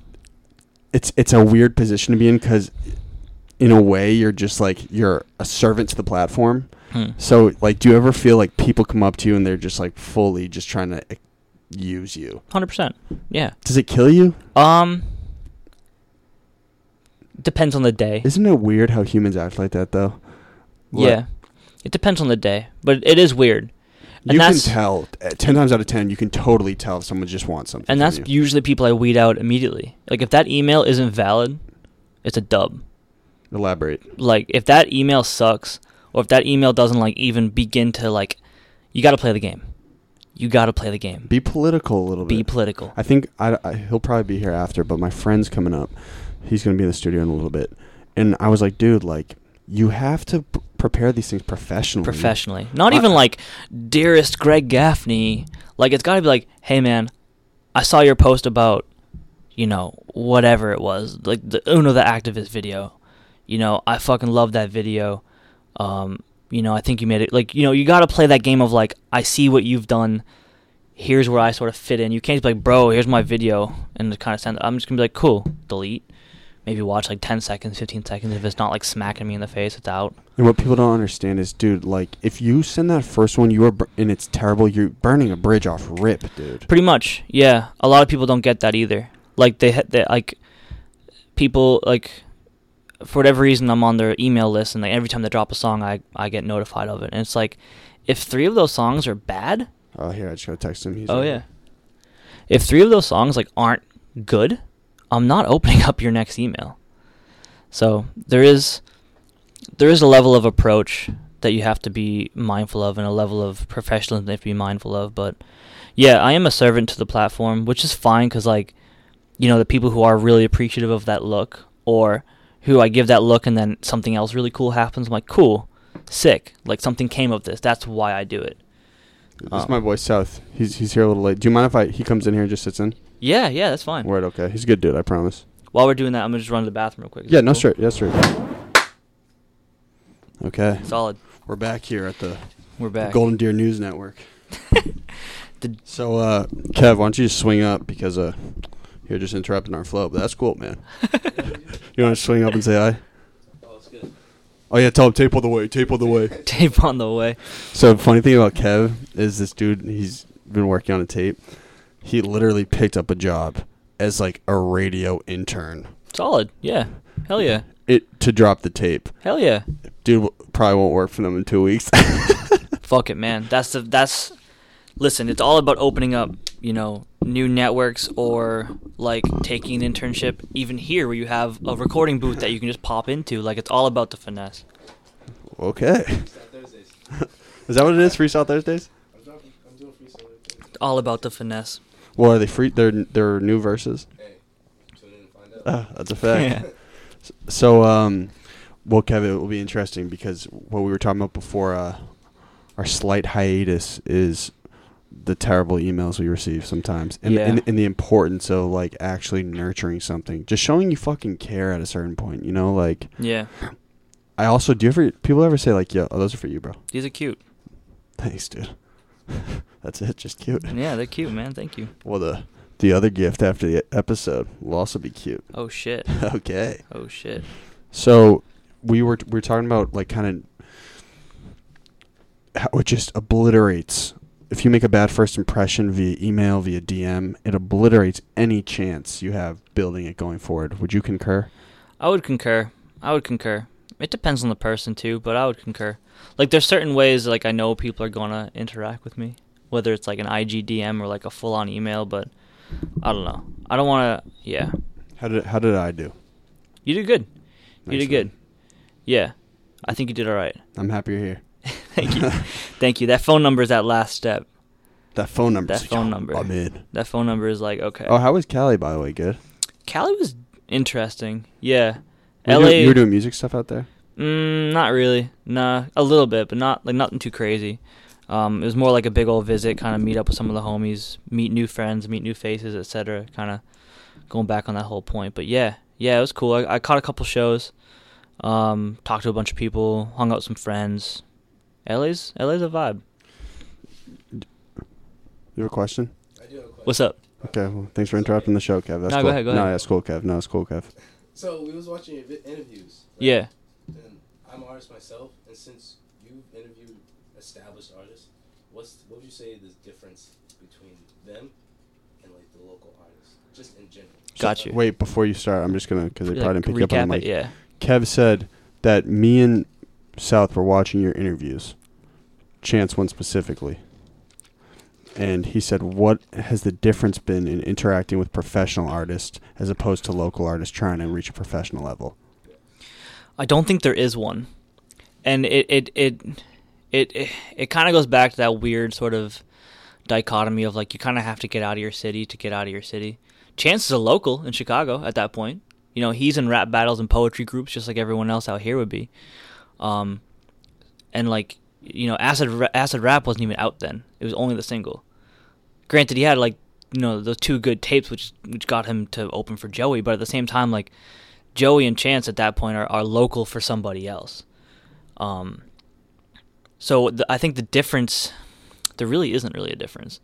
It's it's a weird position to be in because, in a way, you're just like you're a servant to the platform. Hmm. So like, do you ever feel like people come up to you and they're just like fully just trying to eh, use you? hundred percent. Yeah. Does it kill you? Um. Depends on the day. Isn't it weird how humans act like that though? Like, Yeah. It depends on the day, but it is weird. And you can tell. eh, Ten times out of ten, you can totally tell if someone just wants something. And that's you. usually people I weed out immediately. Like if that email isn't valid, it's a dub. elaborate. Like if that email sucks or if that email doesn't like even begin to like you got to play the game. You got to play the game. Be political a little bit. Be political. I think I, I- he'll probably be here after, but my friend's coming up. He's gonna be in the studio in a little bit, and I was like, dude, like you have to p- prepare these things professionally. Professionally. Not I- even like dearest Greg Gaffney. Like it's got to be like, "Hey man, I saw your post about you know, whatever it was, like the UnoTheActivist video. You know, I fucking love that video. Um, you know, I think you made it like, you know, you got to play that game of like I see what you've done. Here's where I sort of fit in. You can't just be like, "Bro, here's my video." And kind of send I'm just going to be like, "Cool, delete." Maybe watch like 10 seconds, 15 seconds. If it's not like smacking me in the face, it's out. And what people don't understand is, dude, like if you send that first one, you are bur- and it's terrible. You're burning a bridge off rip, dude. Pretty much, yeah. A lot of people don't get that either. Like they, ha- they like people like for whatever reason I'm on their email list, and like every time they drop a song, I I get notified of it. And it's like, if three of those songs are bad, Oh, here I just gotta text him. He's oh yeah. If three of those songs like aren't good, I'm not opening up your next email. So there is there is a level of approach that you have to be mindful of and a level of professionalism that you have to be mindful of. But yeah, I am a servant to the platform, which is fine because like you know the people who are really appreciative of that look or who I give that look and then something else really cool happens. I'm like, cool, sick. Like something came of this. That's why I do it. This Oh. is um, my boy South. He's he's here a little late. Do you mind if I he comes in here and just sits in? Yeah, yeah, that's fine. Word, okay. He's a good dude. I promise. While we're doing that, I'm gonna just run to the bathroom real quick. Is Yeah, that no cool? straight. Yeah, straight. Okay, Solid. we're back here at the We're back. Golden Deer News Network. The- so, uh, Kev, why don't you just swing up because uh, you're just interrupting our flow. But that's cool, man. you want to swing up and say hi? Oh that's good. Oh yeah, tell him tape on the way, tape all the way. Tape on the way. So funny thing about Kev is this dude. He's been working on a tape. He literally picked up a job as like a radio intern. Solid. Yeah. Hell yeah. It to drop the tape. Hell yeah. Dude probably won't work for them in two weeks. Fuck it, man. That's the that's. Listen, it's all about opening up, you know, new networks or like taking an internship. Even here, where you have a recording booth that you can just pop into. Like it's all about the finesse. okay. is that what it is? Freestyle Thursdays? It's all about the finesse. Well, are they free? They're they're new verses. Ah, that's a fact. Yeah. So, um, well, Kevin, it will be interesting because what we were talking about before, uh, our slight hiatus is the terrible emails we receive sometimes, and, Yeah. and and the importance of like actually nurturing something, just showing you fucking care at a certain point. You know, like Yeah. I also do you ever people ever say like, "Yo, oh, those are for you, bro." These are cute. Thanks, dude. That's it, just cute. Yeah, they're cute, man. Thank you. Well, the the other gift after the episode will also be cute. Oh shit. okay. Oh shit. So we were we were talking about like kind of how it just obliterates. If you make a bad first impression via email, via DM, it obliterates any chance you have building it going forward. Would you concur? I would concur. I would concur. It depends on the person too, but I would concur. Like there's certain ways like I know people are gonna interact with me, whether it's like an IG DM or like a full on email, but I don't know. I don't wanna yeah. How did how did I do? You did good. You did good. Yeah. I think you did alright. I'm happy you're here. Thank you. Thank you. That phone number is that last step. That phone number. That phone number. I'm in. That phone number is like okay. Oh, how was Cali by the way? Good. Cali was interesting. Yeah. Were you LA doing- you were doing music stuff out there. Mm, not really. Nah, a little bit, but not like nothing too crazy. Um, it was more like a big old visit, kind of meet up with some of the homies, meet new friends, meet new faces, etc. Kind of going back on that whole point. But yeah, yeah, it was cool. I, I caught a couple shows, um, talked to a bunch of people, hung out with some friends. LA's LA's a vibe. You have a question? What's up? Okay. Well, thanks for interrupting the show, Kev. That's No, go cool. ahead, go No, ahead. that's cool, Kev. No, it's cool, Kev. So we was watching your interviews. right? Yeah. And I'm an artist myself, and since you've interviewed established artists, what's what would you say the difference between them and like the local artists, just in general? Got you. Uh, wait, before you start, I'm just gonna because they Like, probably didn't pick up on recap the it. mic. Yeah. Kev said that me and South were watching your interviews, Chance one specifically. And he said, What has the difference been in interacting with professional artists as opposed to local artists trying to reach a professional level? I don't think there is one, and it it it it it, it kind of goes back to that weird sort of dichotomy of like you kind of have to get out of your city to get out of your city. Chance is a local in Chicago at that point. You know, he's in rap battles and poetry groups just like everyone else out here would be. Um, and like you know, acid acid rap wasn't even out then. It was only the single. Granted, he had like you know those two good tapes, which which got him to open for Joey. But at the same time, like Joey and Chance at that point are, are local for somebody else. Um, so the, I think the difference, there really isn't really a difference.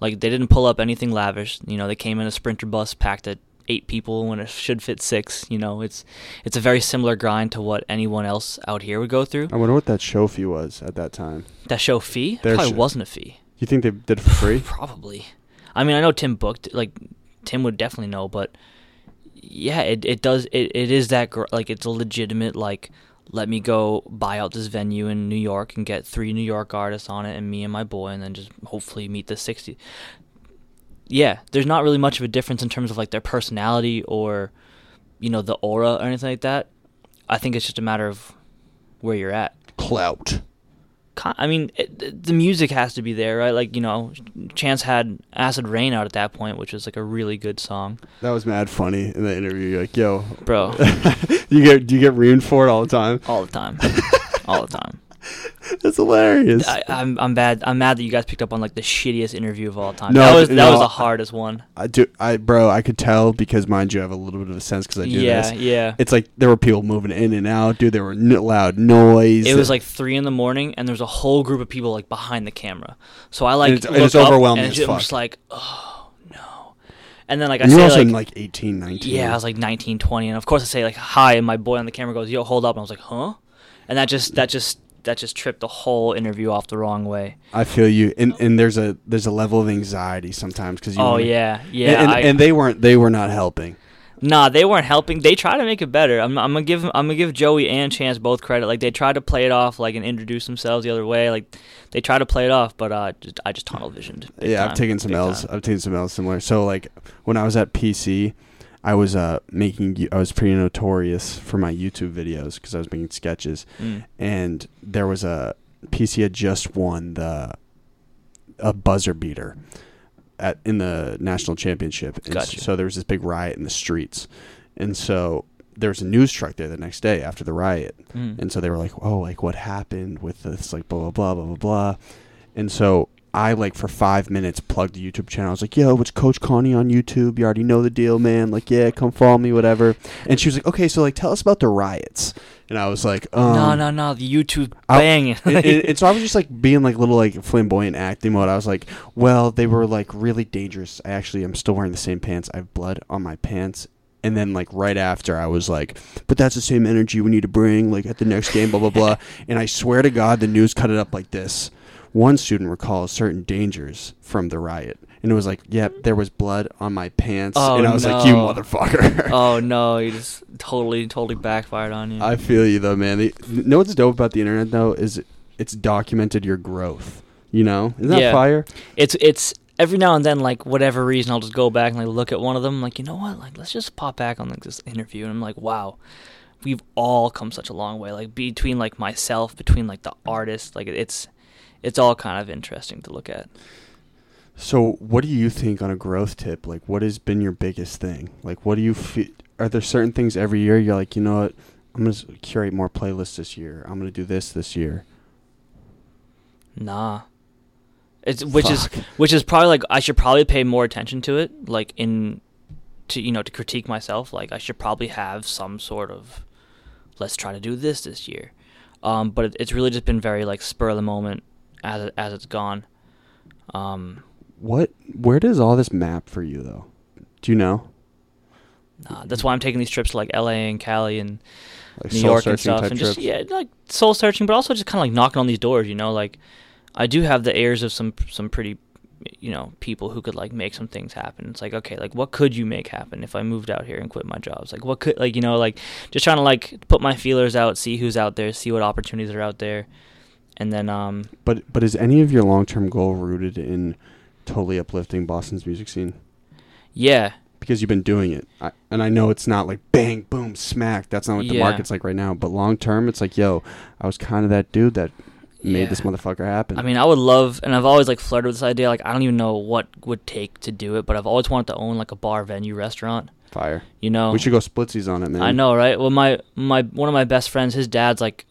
Like they didn't pull up anything lavish. You know, they came in a sprinter bus packed at eight people when it should fit six. You know, it's it's a very similar grind to what anyone else out here would go through. I wonder what that show fee was at that time. That show fee Their probably wasn't a fee. You think they did it for free? Probably. I mean, I know Tim booked like Tim would definitely know, but yeah, it it does it, it is that gr- like it's a legitimate like let me go buy out this venue in New York and get three New York artists on it and me and my boy and then just hopefully meet the 60 yeah there's not really much of a difference in terms of like their personality or you know the aura or anything like that i think it's just a matter of where you're at Clout. I mean, it, th- the music has to be there, right? Like you know, Chance had "Acid Rain" out at that point, which was like a really good song, That was mad funny in the interview. You're like, yo, bro. you get do you get reamed for it all the time? all the time, all the time. That's hilarious. I, I'm I'm bad. I'm mad that you guys picked up on like the shittiest interview of all time. No, that was that no, was the hardest one. I do, I bro, I could tell because mind you, I have a little bit of a sense because I do Yeah, this. yeah. It's like there were people moving in and out, dude. There were n- loud noise. It was like three in the morning, and there's a whole group of people like behind the camera. So I like it's- and it's overwhelming and I'm just like, oh no. And then like I And you say also like, like 18, 19. Yeah, I was like 19, 20, and of course I say like hi, and my boy on the camera goes, "Yo, hold up," and I was like, "Huh?" And that just that just that just tripped the whole interview off the wrong way. I feel you, and and there's a there's a level of anxiety sometimes because you. Oh wanna- yeah, yeah. and, and, I, and they weren't they were not helping. nah, they weren't helping. They tried to make it better. I'm, I'm gonna give I'm gonna give Joey and Chance both credit. Like they tried to play it off like and introduce themselves the other way. Like they tried to play it off, but uh, just, I just tunnel visioned. yeah, time, I've taken some L's. time. I've taken some L's similar. So like when I was at PC, I was uh making I was pretty notorious for my YouTube videos because I was making sketches, Mm. and there was a PC had just won the a buzzer beater at in the national championship. And Gotcha. So there was this big riot in the streets, and so there was a news truck there the next day after the riot, Mm. and so they were like, "Oh, like what happened with this? Like blah blah blah blah blah blah." And so I like for five minutes plugged the YouTube channel. I was like, "Yo, it's Coach Connie on YouTube. You already know the deal, man. Like, yeah, come follow me, whatever." And she was like, "Okay, so like, tell us about the riots." And I was like, um, no, no, no. The YouTube I- banging. and, and- and so I was just like being like little like flamboyant acting mode. I was like, well, they were like really dangerous. I actually am still wearing the same pants. I have blood on my pants. And then like right after I was like, but that's the same energy we need to bring like at the next game, blah blah blah. and I swear to God, the news cut it up like this. One student recalls certain dangers from the riot, and it was like, "Yep, there was blood on my pants," Oh, and I was like, "You no. motherfucker." oh no, you just totally totally backfired on you. I feel you though, man. The, know what's dope about the internet though is it's documented your growth. You know, isn't that Yeah. fire? it's it's every now and then like whatever reason I'll just go back and like look at one of them like you know what like let's just pop back on like this interview and I'm like wow we've all come such a long way like between like myself between like the artist like it's it's all kind of interesting to look at So, what do you think on a growth tip? Like, what has been your biggest thing? Like, what do you feel? Are there certain things every year you're like, you know what? I'm gonna curate more playlists this year. I'm gonna do this this year. nah it's which is which is probably like I should probably pay more attention to it like in to you know to critique myself like I should probably have some sort of let's try to do this this year um but it, it's really just been very like spur of the moment as as it's gone um What? Where does all this map for you though? Do you know? nah, that's why I'm taking these trips to like LA and Cali and Like New York and stuff and just trips? yeah like soul searching but also just kind of like knocking on these doors you know like I do have the ears of some some pretty you know people who could like make some things happen it's like okay like what could you make happen if I moved out here and quit my jobs like what could like you know like just trying to like put my feelers out see who's out there see what opportunities are out there and then um But but is any of your long term goal rooted in totally uplifting Boston's music scene? yeah Because you've been doing it, I, and I know it's not like bang, boom, smack. That's not what the market's like right now. But long term, it's like, yo, I was kind of that dude that made Yeah. this motherfucker happen. I mean, I would love, and I've always like flirted with this idea. Like, I don't even know what would take to do it, but I've always wanted to own like a bar, venue, restaurant. fire. You know, We should go splitsies on it, man. I know, right? Well, my my one of my best friends, his dad's like,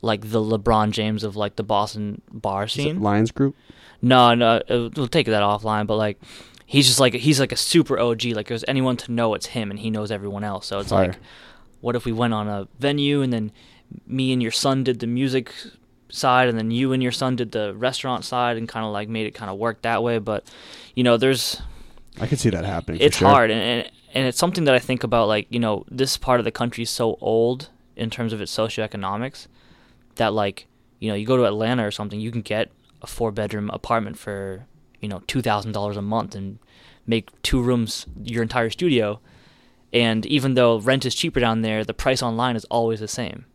like the LeBron James of like the Boston bar scene. Lyons Group. No, no, uh, we'll take that offline. But like, he's just like he's like a super OG. Like, there's anyone to know, it's him, and he knows everyone else. So it's Fire. like, what if we went on a venue and then me and your son did the music side, and then you and your son did the restaurant side, and kind of like made it kind of work that way. But you know, there's I could see that happening. it's sure. hard and, and and it's something that I think about like you know this part of the country is so old in terms of its socioeconomics that like you know you go to Atlanta or something you can get a four bedroom apartment for you know two thousand dollars a month and make two rooms your entire studio and even though rent is cheaper down there the price online is always the same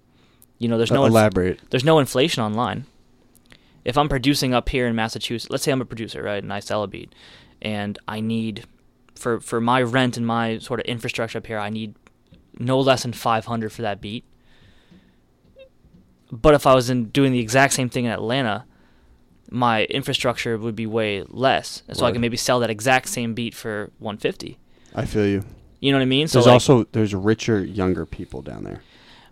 you know there's no inf- elaborate. there's no inflation online. If I'm producing up here in Massachusetts, let's say I'm a producer, right, and I sell a beat, and I need for for my rent and my sort of infrastructure up here, I need no less than 500 for that beat. But if I was in doing the exact same thing in Atlanta, my infrastructure would be way less, so I can maybe sell that exact same beat for 150. I feel you. You know what I mean? So There's like, also there's richer younger people down there.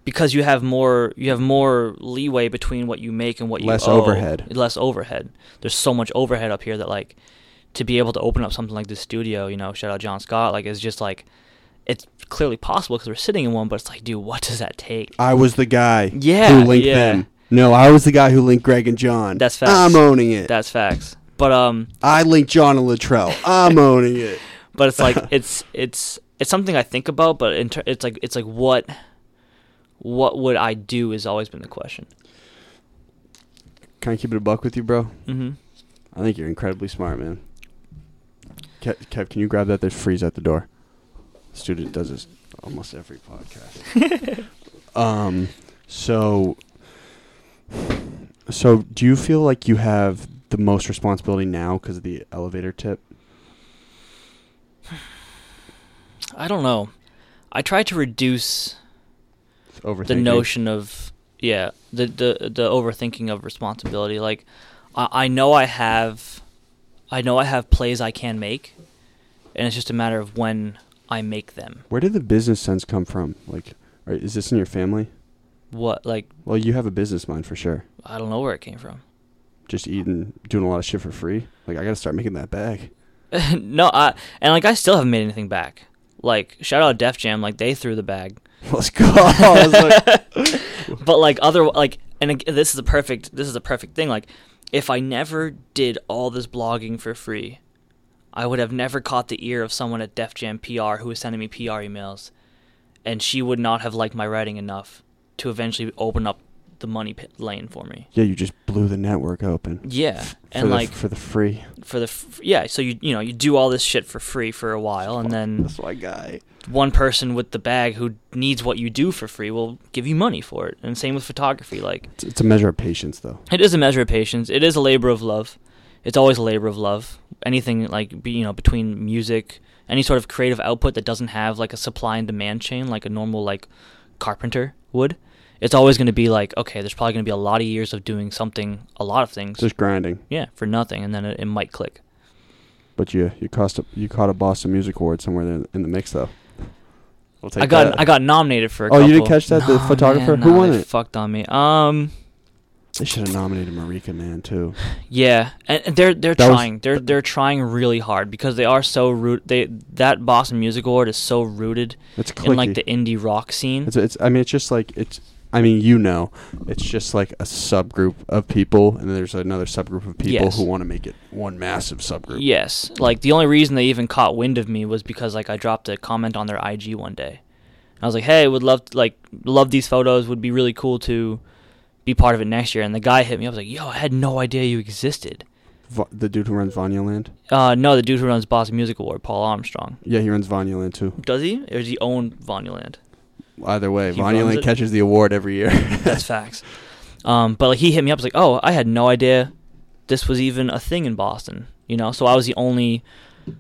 because you have more you have more leeway between what you make and what you Less owe. overhead. Less overhead. There's so much overhead up here that like to be able to open up something like this studio, you know, shout out John Scott, like it's just like it's clearly possible because we're sitting in one, but it's like, dude, what does that take? I was the guy Yeah, who linked yeah. them. No, I was the guy who linked Greg and John. That's facts. I'm owning it. That's facts. But um, I linked John and Latrell. I'm owning it. but it's like it's it's it's something I think about, but in ter- it's like it's like what what would I do has always been the question. Can I keep it a buck with you, bro? Mm-hmm. I think you're incredibly smart, man. Kev, Kev can you grab that? There's freeze at the door. Student does this almost every podcast. um, so, so do you feel like you have the most responsibility now because of the elevator tip? I don't know. I try to reduce the notion of yeah the the the overthinking of responsibility like I, I know i have i know i have plays i can make and it's just a matter of when i make them Where did the business sense come from? Like, is this in your family? what like Well, you have a business mind for sure. i don't know where it came from Just eating, doing a lot of shit for free. Like, I gotta start making that bag. no i and like i still haven't made anything back like shout out def jam like they threw the bag Let's go. Like, but like other like and this is a perfect this is a perfect thing like if i never did all this blogging for free i would have never caught the ear of someone at def jam pr who was sending me pr emails and she would not have liked my writing enough to eventually open up the money pit lane for me. Yeah, you just blew the network open. Yeah, and the, like for the free. for the f- yeah, so you you know you do all this shit for free for a while, and then That's my guy. one person with the bag who needs what you do for free will give you money for it. And same with photography. Like It's, it's a measure of patience, though. it is a measure of patience. It is a labor of love. It's always a labor of love. Anything like be, you know between music, any sort of creative output that doesn't have like a supply and demand chain like a normal like carpenter would. It's always going to be like okay, there's probably going to be a lot of years of doing something, a lot of things, Just grinding. yeah, for nothing, and then it, it might click. But you you cost a, you caught a Boston Music Award somewhere there in the mix, though. We'll take I got that. I got nominated for. A Oh, you didn't catch that, the photographer? man, Who nah, won it? Fucked on me. Um, They should have nominated Marika, man, too. yeah, and they're they're That was- trying. they're they're trying really hard because they are so root. They that Boston Music Award is so rooted It's clicky. in like the indie rock scene. It's, it's I mean it's just like it's I mean you know it's just like a subgroup of people and then there's another subgroup of people Yes. who want to make it one massive subgroup. Yes, like the only reason they even caught wind of me was because like I dropped a comment on their IG one day. I was like, "Hey, would love to, like love these photos. Would be really cool to be part of it next year." And the guy hit me. Up. Was like, "Yo, I had no idea you existed." Va- the dude who runs Vanyaland. Uh, no, the dude who runs Boston Music Award, Paul Armstrong. Yeah, he runs Vanyaland too. Does he? Or does he own Vanyaland? Either way, He Vanya runs Land it? catches the award every year. That's facts. Um, but like he hit me up, was like, "Oh, I had no idea this was even a thing in Boston." You know, so I was the only,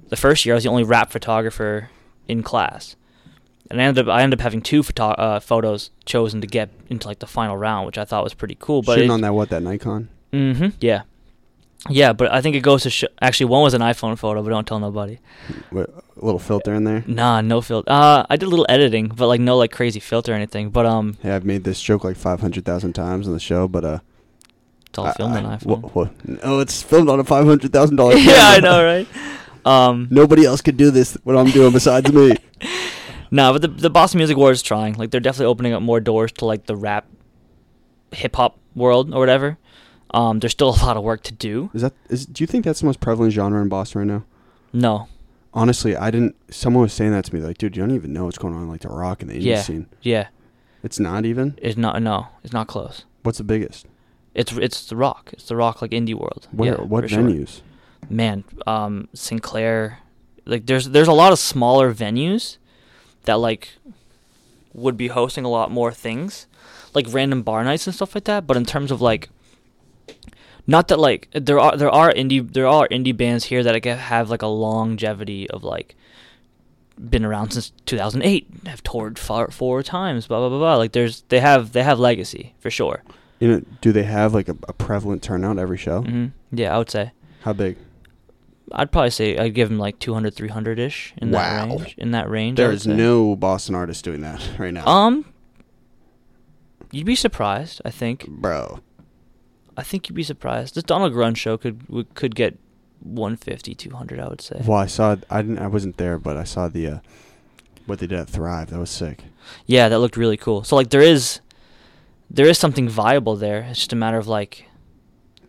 the first year I was the only rap photographer in class, and I ended up I ended up having two photo- uh, photos chosen to get into like the final round, which I thought was pretty cool. But Shitting on that what that Nikon. Mm hmm yeah, yeah. But I think it goes to sh- actually one was an iPhone photo, but don't tell nobody. What, a little filter in there. Nah, no filter. Uh, I did a little editing, but like no like crazy filter or anything. But um, Hey, I've made this joke like five hundred thousand times on the show, but uh, it's all I- filmed on I- iPhone. wha- wha- no, it's filmed on a five hundred thousand dollars. yeah, I know, right? Um, Nobody else could do this. What I'm doing besides me. No, but the the Boston Music Awards is trying. Like they're definitely opening up more doors to like the rap, hip hop world or whatever. Um, there's still a lot of work to do. Is that? Is, do you think that's the most prevalent genre in Boston right now? No, Honestly, I didn't. Someone was saying that to me, like, dude, you don't even know what's going on, like the rock and the indie Yeah. scene. yeah, It's not even. it's not. No, it's not close. What's the biggest? It's it's the rock. It's the rock like indie world. Where? yeah, what for sure. venues? Man, um, Sinclair. Like there's there's a lot of smaller venues that like would be hosting a lot more things, like random bar nights and stuff like that. But in terms of like not that like there are there are indie there are indie bands here that like, have like a longevity of like been around since 2008 have toured four, four times blah blah blah blah like there's they have they have legacy for sure You know, do they have like a, a prevalent turnout every show? hmm yeah i would say How big? I'd probably say i'd give him like 200 300 ish in that range in that range I There would is say. no Boston artist doing that right now, um you'd be surprised i think bro. i think you'd be surprised this donald grunge show could could get 150 200 i would say Well, I saw. I didn't. I wasn't there, but I saw the uh, what they did at Thrive. That was sick. Yeah, that looked really cool. So like there is there is something viable there. It's just a matter of like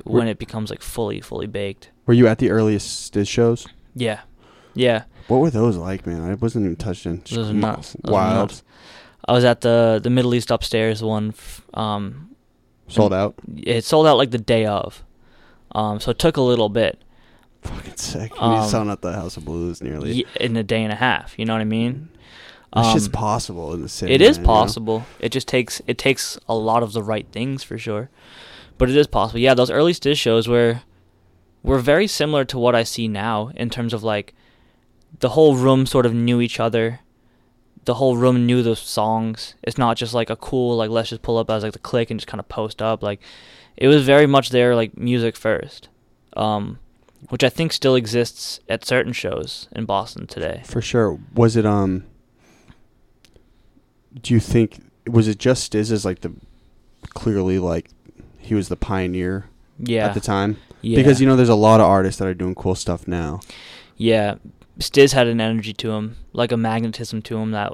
when it becomes like fully fully baked. Were you at the earliest Stizz shows? Yeah. Yeah. What were those like, man? I wasn't even touched in. Those are nuts. Those are Wild. nuts. I was at the the Middle East upstairs one f- um Sold out. it sold out like the day of. Um so it took a little bit. Fucking sick. Um, He's selling out the House of Blues nearly. in a day and a half, you know what I mean? Shit's Um, possible in the city. It is man, you know? possible. It just takes it takes a lot of the right things for sure, but it is possible. Yeah, those early Stizz shows were were very similar to what I see now in terms of like the whole room sort of knew each other. The whole room knew the songs. It's not just like a cool like let's just pull up as like the click and just kind of post up. Like it was very much there like music first, um, which I think still exists at certain shows in Boston today. For sure. Was it um? Do you think was it just Stizz as like the clearly like he was the pioneer Yeah, at the time? yeah. Because you know there's a lot of artists that are doing cool stuff now. Yeah, Stizz had an energy to him, like a magnetism to him that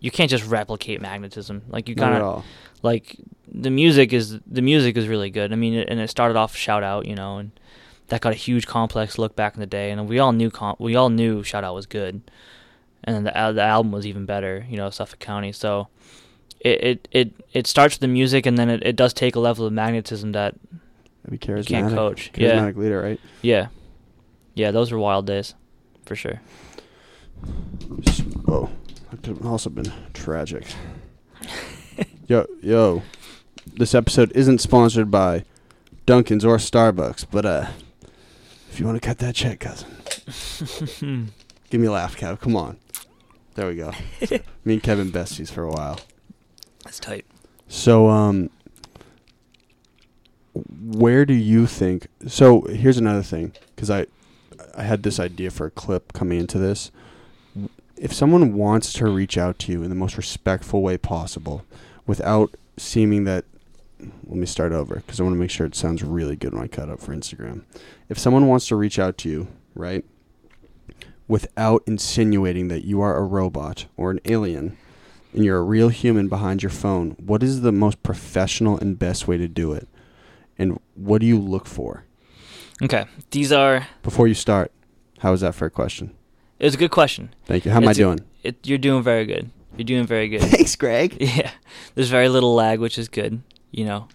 you can't just replicate magnetism. Like you kind of like the music is the music is really good. I mean, it, and it started off shout out, you know, and that got a huge complex look back in the day, and we all knew com- we all knew shout out was good, and then the al- the album was even better, you know, Suffolk County. So it it it, it starts with the music, and then it, it does take a level of magnetism that Be charismatic. can't coach. Charismatic leader, right? yeah, yeah, those were wild days, for sure. Whoa, that could have also been tragic. yo, yo, this episode isn't sponsored by Dunkin's or Starbucks, but uh, if you want to cut that check, cousin, give me a laugh, Kev. Come on. There we go. me and Kevin besties for a while. That's tight. So, um, where do you think? So, here's another thing, because I, I had this idea for a clip coming into this. If someone wants to reach out to you in the most respectful way possible, without seeming that, let me start over because I want to make sure it sounds really good when I cut up for Instagram. If someone wants to reach out to you, right, without insinuating that you are a robot or an alien, and you're a real human behind your phone, what is the most professional and best way to do it? And what do you look for? Okay, these are. Before you start, how is that for a question? It was a good question. Thank you. How am I It's a- doing? It, you're doing very good. You're doing very good. Thanks, Greg. Yeah, there's very little lag, which is good. You know,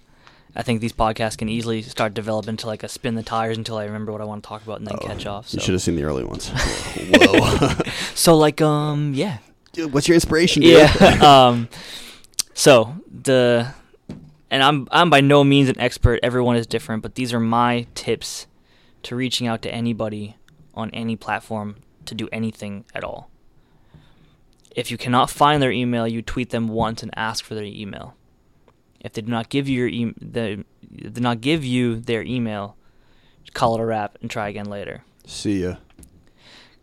I think these podcasts can easily start developing to like a spin the tires until I remember what I want to talk about and then Oh, catch off. You should have seen the early ones. Whoa. so like um yeah what's your inspiration? Dude? yeah um so the and I'm I'm by no means an expert. Everyone is different, but these are my tips to reaching out to anybody on any platform to do anything at all. If you cannot find their email, you tweet them once and ask for their email. If they do not give you your e- the, do not give you their email, call it a wrap and try again later. See ya.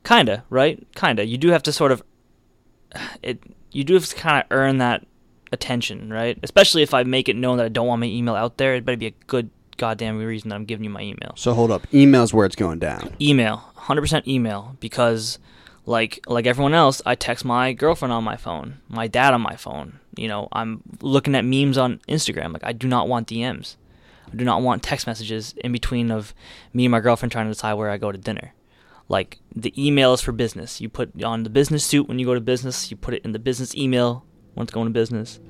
Kinda, right? Kinda. You do have to sort of it you do have to kind of earn that attention, right? Especially if I make it known that I don't want my email out there, it better be a good goddamn reason that I'm giving you my email. So hold up. Email's where it's going down. Email, 100% email because like like everyone else, I text my girlfriend on my phone, my dad on my phone. You know, I'm looking at memes on Instagram. Like I do not want DMs. I do not want text messages in between of me and my girlfriend trying to decide where I go to dinner. Like the email is for business. You put on the business suit when you go to business. You put it in the business email when it's going to business.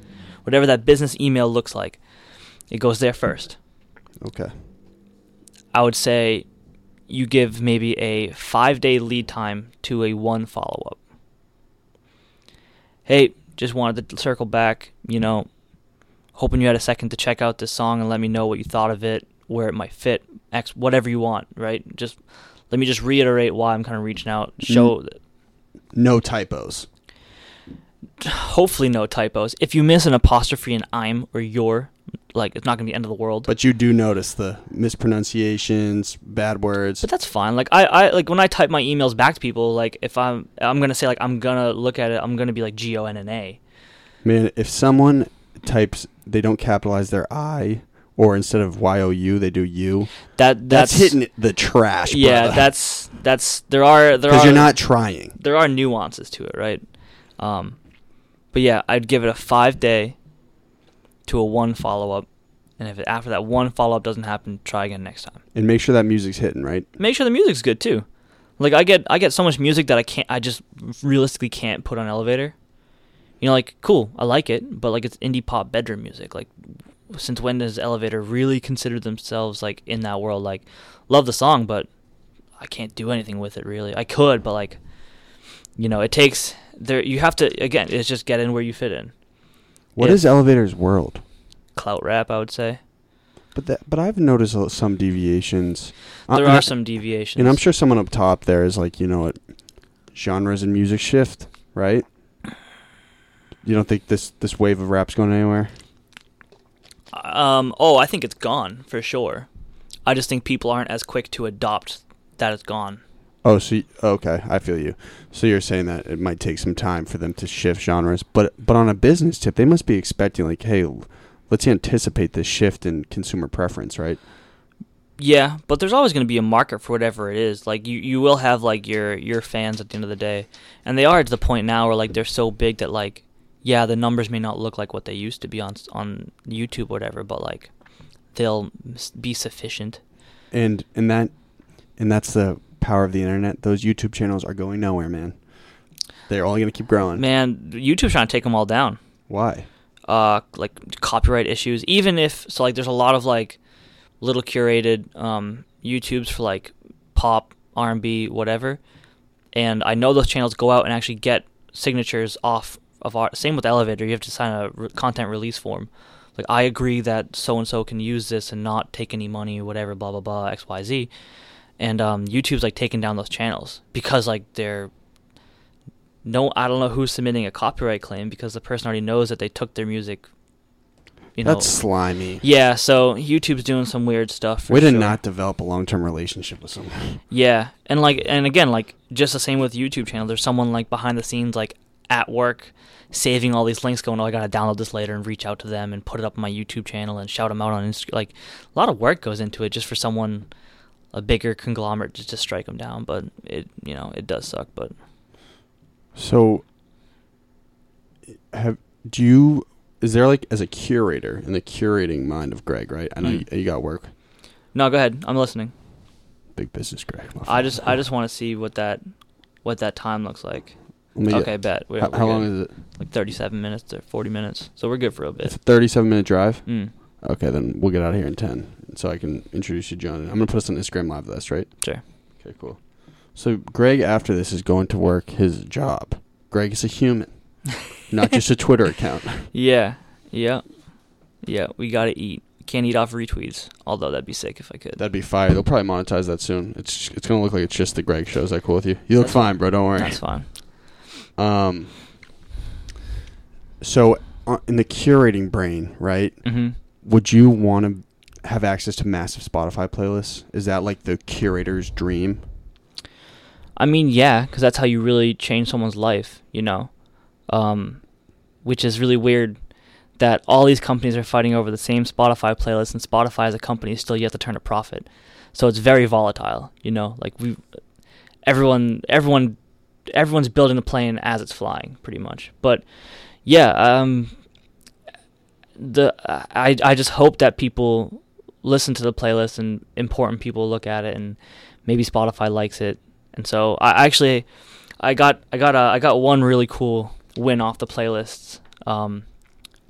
Whatever that business email looks like, it goes there first. Okay. I would say you give maybe a five day lead time to a one follow up. Hey, just wanted to circle back, you know, hoping you had a second to check out this song and let me know what you thought of it, where it might fit, X, whatever you want, right? Just let me just reiterate why I'm kind of reaching out. Show, No typos. hopefully, no typos. If you miss an apostrophe in I'm or your, like, it's not going to be the end of the world. But you do notice the mispronunciations, bad words. But that's fine. Like I, I like when I type my emails back to people, like if I'm I'm gonna say like I'm gonna look at it, I'm gonna be like G O N N A. Man, if someone types, they don't capitalize their I, or instead of Y O U, they do U. That That's, that's, hitting the trash. Yeah, brother. that's that's there are there because are you're not trying. there are nuances to it, right? Um, but yeah, I'd give it a five day to a one follow up, and if it, after that one follow up doesn't happen, try again next time. And make sure that music's hitting, right? Make sure the music's good too. Like I get I get so much music that I can't I just realistically can't put on elevator. You know, like cool, I like it, but like it's indie pop bedroom music. Like since when does Elevator really consider themselves like in that world? Like love the song, but I can't do anything with it really. I could, but like you know, it takes there you have to again, it's just get in where you fit in. What Yeah. is Elevator's world? Clout rap, I would say. But that, but I've noticed some deviations. Uh, There I- are some deviations. and I'm sure someone up top there is like, you know what, genres and music shift, right? You don't think this this wave of rap's going anywhere? Um. Oh, I think it's gone for sure. I just think people aren't as quick to adopt that it's gone. Oh, so y- okay, I feel you. So you're saying that it might take some time for them to shift genres, but but on a business tip, they must be expecting like, hey, let's anticipate this shift in consumer preference, right? Yeah, but there's always going to be a market for whatever it is. Like you, you will have like your your fans at the end of the day, and they are to the point now where like they're so big that like, yeah, the numbers may not look like what they used to be on s- on YouTube or whatever, but like, they'll be sufficient. And and that and that's the power of the internet. Those YouTube channels are going nowhere, man. They're only going to keep growing. Man, YouTube's trying to take them all down. Why? uh, like copyright issues. Even if so, like there's a lot of like little curated um, YouTubes for like pop, R and B, whatever. And I know those channels go out and actually get signatures off of our. Same with Elevator, you have to sign a re- content release form. Like I agree that so and so can use this and not take any money, whatever, blah blah blah, X Y Z. And um, YouTube's like taking down those channels because like they're no, I don't know who's submitting a copyright claim because the person already knows that they took their music. You know, That's slimy. yeah. So YouTube's doing some weird stuff. For Way to sure. not develop a long term relationship with someone. Yeah, and like, and again, like, just the same with YouTube channel. There's someone like behind the scenes, like at work, saving all these links, going, "Oh, I gotta download this later and reach out to them and put it up on my YouTube channel and shout them out on Instagram." Like, a lot of work goes into it just for someone, a bigger conglomerate, just to strike them down. But it, you know, it does suck. But So, have do you? Is there like as a curator in the curating mind of Greg? Right. I know Mm. you, you got work. no, go ahead. I'm listening. Big business, Greg. I just, I just want to see what that, what that time looks like. Okay, bet. We're, How, we're how long is it? Like 37 minutes or 40 minutes, so we're good for a bit. It's a bit. thirty-seven minute drive. Mm, Okay, then we'll get out of here in ten, so I can introduce you, John. I'm gonna put us on Instagram live. With us, right? sure. Okay, cool. So Greg, after this, is going to work his job. Greg is a human, not just a Twitter account. Yeah, yeah, yeah. We gotta eat. Can't eat off retweets. Although that'd be sick if I could. That'd be fire. They'll probably monetize that soon. It's it's gonna look like it's just the Greg show. Is that cool with you? You look That's fine, bro. Don't worry. That's fine. Um. So, uh, in the curating brain, right? hmm Would you want to have access to massive Spotify playlists? Is that like the curator's dream? I mean, yeah, because that's how you really change someone's life. You know, um, which is really weird that all these companies are fighting over the same Spotify playlist, and Spotify as a company is still yet to turn a profit. So it's very volatile. You know, like we, everyone, everyone, everyone's building the plane as it's flying, pretty much. But yeah, um, the I I just hope that people listen to the playlist and important people look at it and maybe Spotify likes it. And so I actually I got I got a, I got one really cool win off the playlists um,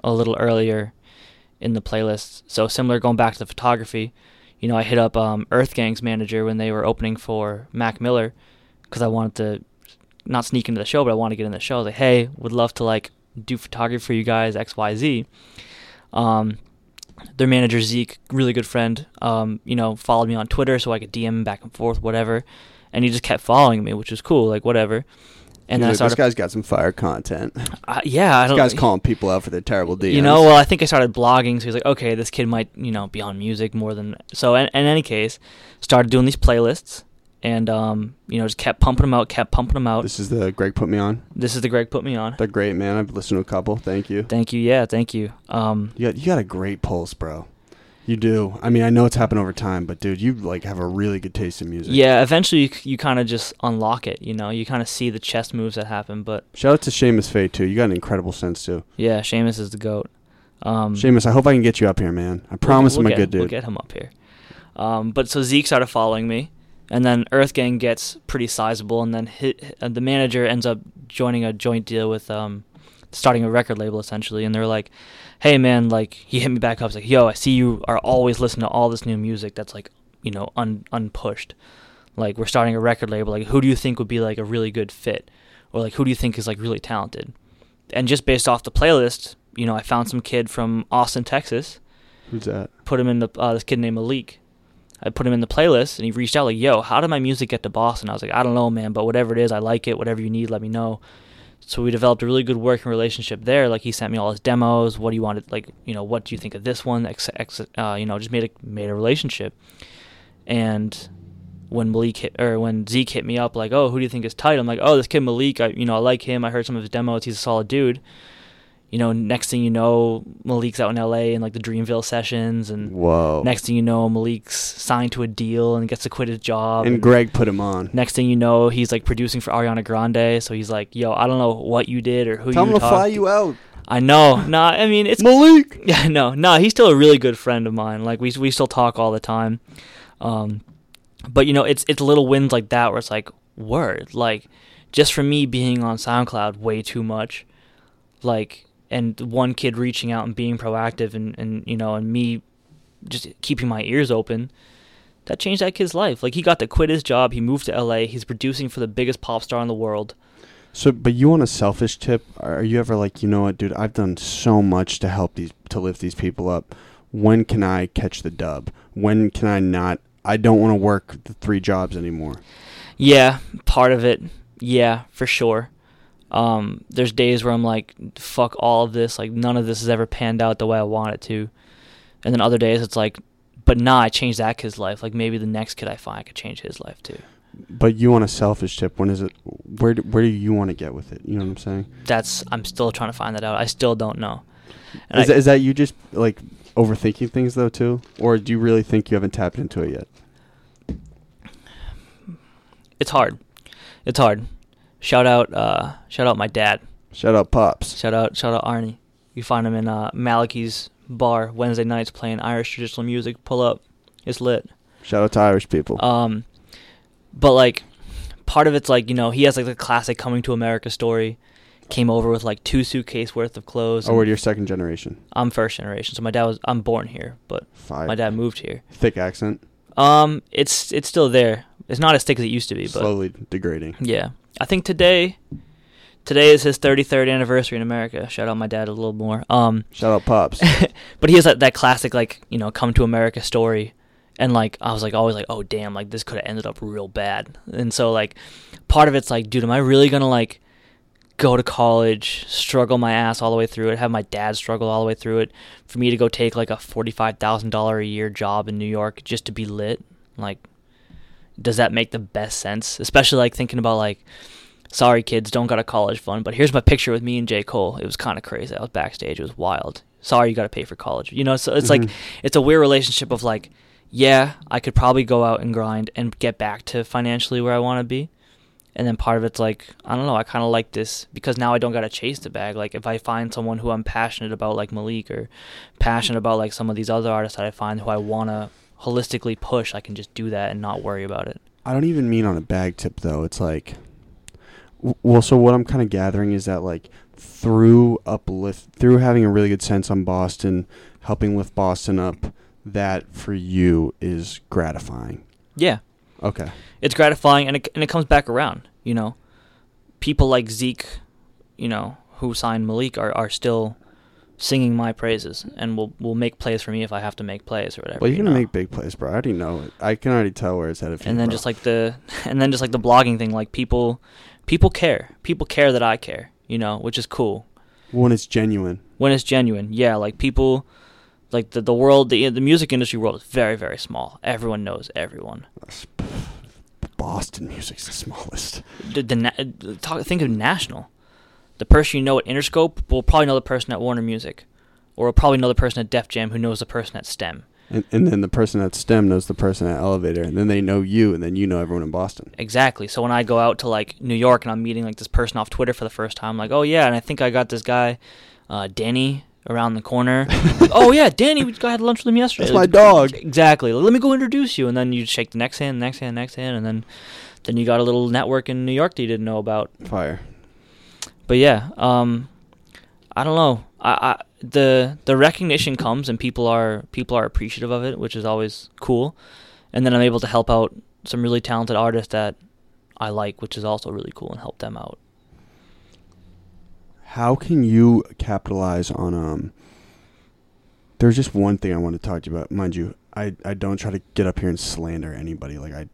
a little earlier in the playlist. So similar going back to the photography, you know, I hit up um, Earth Gang's manager when they were opening for Mac Miller because I wanted to not sneak into the show, but I want to get in the show. I was like, hey, would love to like do photography for you guys X Y Z. Um, their manager Zeke, really good friend, um, you know, followed me on Twitter so I could DM him back and forth, whatever. And he just kept following me, which was cool, like whatever. And then I He's like, started, this guy's got some fire content. Uh, yeah, I don't. guy's calling people out for their terrible deeds. You know, well, I think I started blogging, so he's like, okay, this kid might, you know, be on music more than. So, in, in any case, started doing these playlists, and um, you know, just kept pumping them out, kept pumping them out. this is the Greg put me on. This is the Greg put me on. They're great, man. I've listened to a couple. Thank you. Thank you, yeah, thank you. Um, You got you got a great pulse, bro. You do. I mean, I know it's happened over time, but dude, you like have a really good taste in music. yeah, eventually you, you kind of just unlock it. You know, you kind of see the chess moves that happen. But Shout out to Seamus Faye too. You got an incredible sense too. yeah, Seamus is the goat. Um, Seamus, I hope I can get you up here, man. I promise we'll I'm a get, good dude. We'll get him up here. Um, but so Zeke started following me, and then Earth Gang gets pretty sizable, and then hit, uh, the manager ends up joining a joint deal with um, starting a record label essentially, and they're like, "Hey man, like he hit me back up, he's like, yo, I see you are always listening to all this new music that's like, you know, un unpushed. Like we're starting a record label. Like who do you think would be like a really good fit, or like who do you think is like really talented?" And just based off the playlist, you know, I found some kid from Austin, Texas Who's that? put him in the uh, this kid named Malik. I put him in the playlist, and he reached out like, "Yo, how did my music get to Boston?" I was like, "I don't know, man, but whatever it is, I like it. Whatever you need, let me know." So we developed a really good working relationship there. Like he sent me all his demos. What do you want? To, like you know, what do you think of this one? Uh, you know, just made a made a relationship. And when Malik hit or when Zeke hit me up, like, "Oh, who do you think is tight?" I'm like, "Oh, this kid Malik. I you know I like him. I heard some of his demos. He's a solid dude." You know, next thing you know, Malik's out in L.A. in like the Dreamville sessions, and Whoa. Next thing you know, Malik's signed to a deal and gets to quit his job. and Greg put him on. next thing you know, he's like producing for Ariana Grande. So he's like, "Yo, I don't know what you did or who you talked." Tell him you to fly you out. I know. Nah, I mean it's Malik. yeah, no, no. He's still a really good friend of mine. Like we we still talk all the time. Um, but you know, it's it's little wins like that where it's like word, like just for me being on SoundCloud way too much, like and one kid reaching out and being proactive and and you know and me just keeping my ears open that changed that kid's life like he got to quit his job he moved to LA he's producing for the biggest pop star in the world So, but you on a selfish tip, are you ever like, you know what, dude? I've done so much to help these, to lift these people up. When can I catch the dub? When can I not? I don't want to work the three jobs anymore. Yeah, part of it. Yeah, for sure. Um, there's days where I'm like, fuck all of this. Like none of this has ever panned out the way I want it to. And then other days it's like, but nah, I changed that kid's life. Like maybe the next kid I find I could change his life too. But you want a selfish tip, when is it? Where do, where do you want to get with it? You know what I'm saying? That's I'm still trying to find that out. I still don't know. Is, I- that, is that you just like overthinking things though too, or do you really think you haven't tapped into it yet? it's hard. It's hard. Shout out, uh, shout out my dad. Shout out pops. Shout out, shout out Arnie. You find him in uh, Malachi's bar Wednesday nights playing Irish traditional music. Pull up, it's lit. Shout out to Irish people. Um, but like, part of it's like you know he has like the classic coming to America story. Came over with like two suitcase worth of clothes. oh, and we're your second generation. I'm first generation, so my dad was I'm born here, but Five. my dad moved here. Thick accent, Um, it's it's still there. It's not as thick as it used to be, but slowly degrading. yeah, I think today, today is his 33rd anniversary in America. Shout out my dad a little more. Um, Shout out pops. but he has that, that classic like you know come to America story, and like I was like always like oh damn like this could have ended up real bad, and so like part of it's like dude am I really gonna like go to college, struggle my ass all the way through it, have my dad struggle all the way through it, for me to go take like a forty five thousand dollar a year job in New York just to be lit, like does that make the best sense? Especially like thinking about like sorry kids don't got a college fund but here's my picture with me and j. Cole. It was kind of crazy. I was backstage. It was wild. Sorry you got to pay for college. You know so it's like Mhm. it's a weird relationship of like yeah i could probably go out and grind and get back to financially where i want to be. And then part of it's like i don't know i kind of like this because now i don't got to chase the bag. Like if i find someone who i'm passionate about like malik or passionate about like some of these other artists that i find who i want to holistically push i can just do that and not worry about it I don't even mean on a bag tip though. It's like, w- well, so what I'm kind of gathering is that like through uplift, through having a really good sense on Boston, helping lift Boston up, that for you is gratifying. yeah Okay. it's gratifying and it, and it comes back around you know people like zeke you know who signed malik are, are still singing my praises and will will make plays for me if i have to make plays or whatever Well, you're gonna know? make big plays, bro. I already know it. I can already tell where it's headed. And you, then bro. just like the and then just like the blogging thing like people people care people care that i care you know which is cool when it's genuine. when it's genuine yeah like people like the, the world the, the music industry world is very very small everyone knows everyone Boston music's the smallest. the, the na- talk, think of national. The person you know at Interscope will probably know the person at Warner Music, or will probably know the person at Def Jam who knows the person at STEM. And, and then the person at STEM knows the person at Elevator, and then they know you, and then you know everyone in Boston. Exactly. So when I go out to like New York and I'm meeting like this person off Twitter for the first time, like, oh yeah, and I think I got this guy, uh, Danny, around the corner. oh yeah, Danny, we had lunch with him yesterday. That's my dog. Exactly. Let me go introduce you, and then you shake the next hand, next hand, next hand, and then then you got a little network in New York that you didn't know about. Fire. But yeah, um, I don't know. I, I the the recognition comes and people are people are appreciative of it, which is always cool. And then I'm able to help out some really talented artists that I like, which is also really cool, and help them out. How can you capitalize on um There's just one thing I want to talk to you about. Mind you, I I don't try to get up here and slander anybody. Like I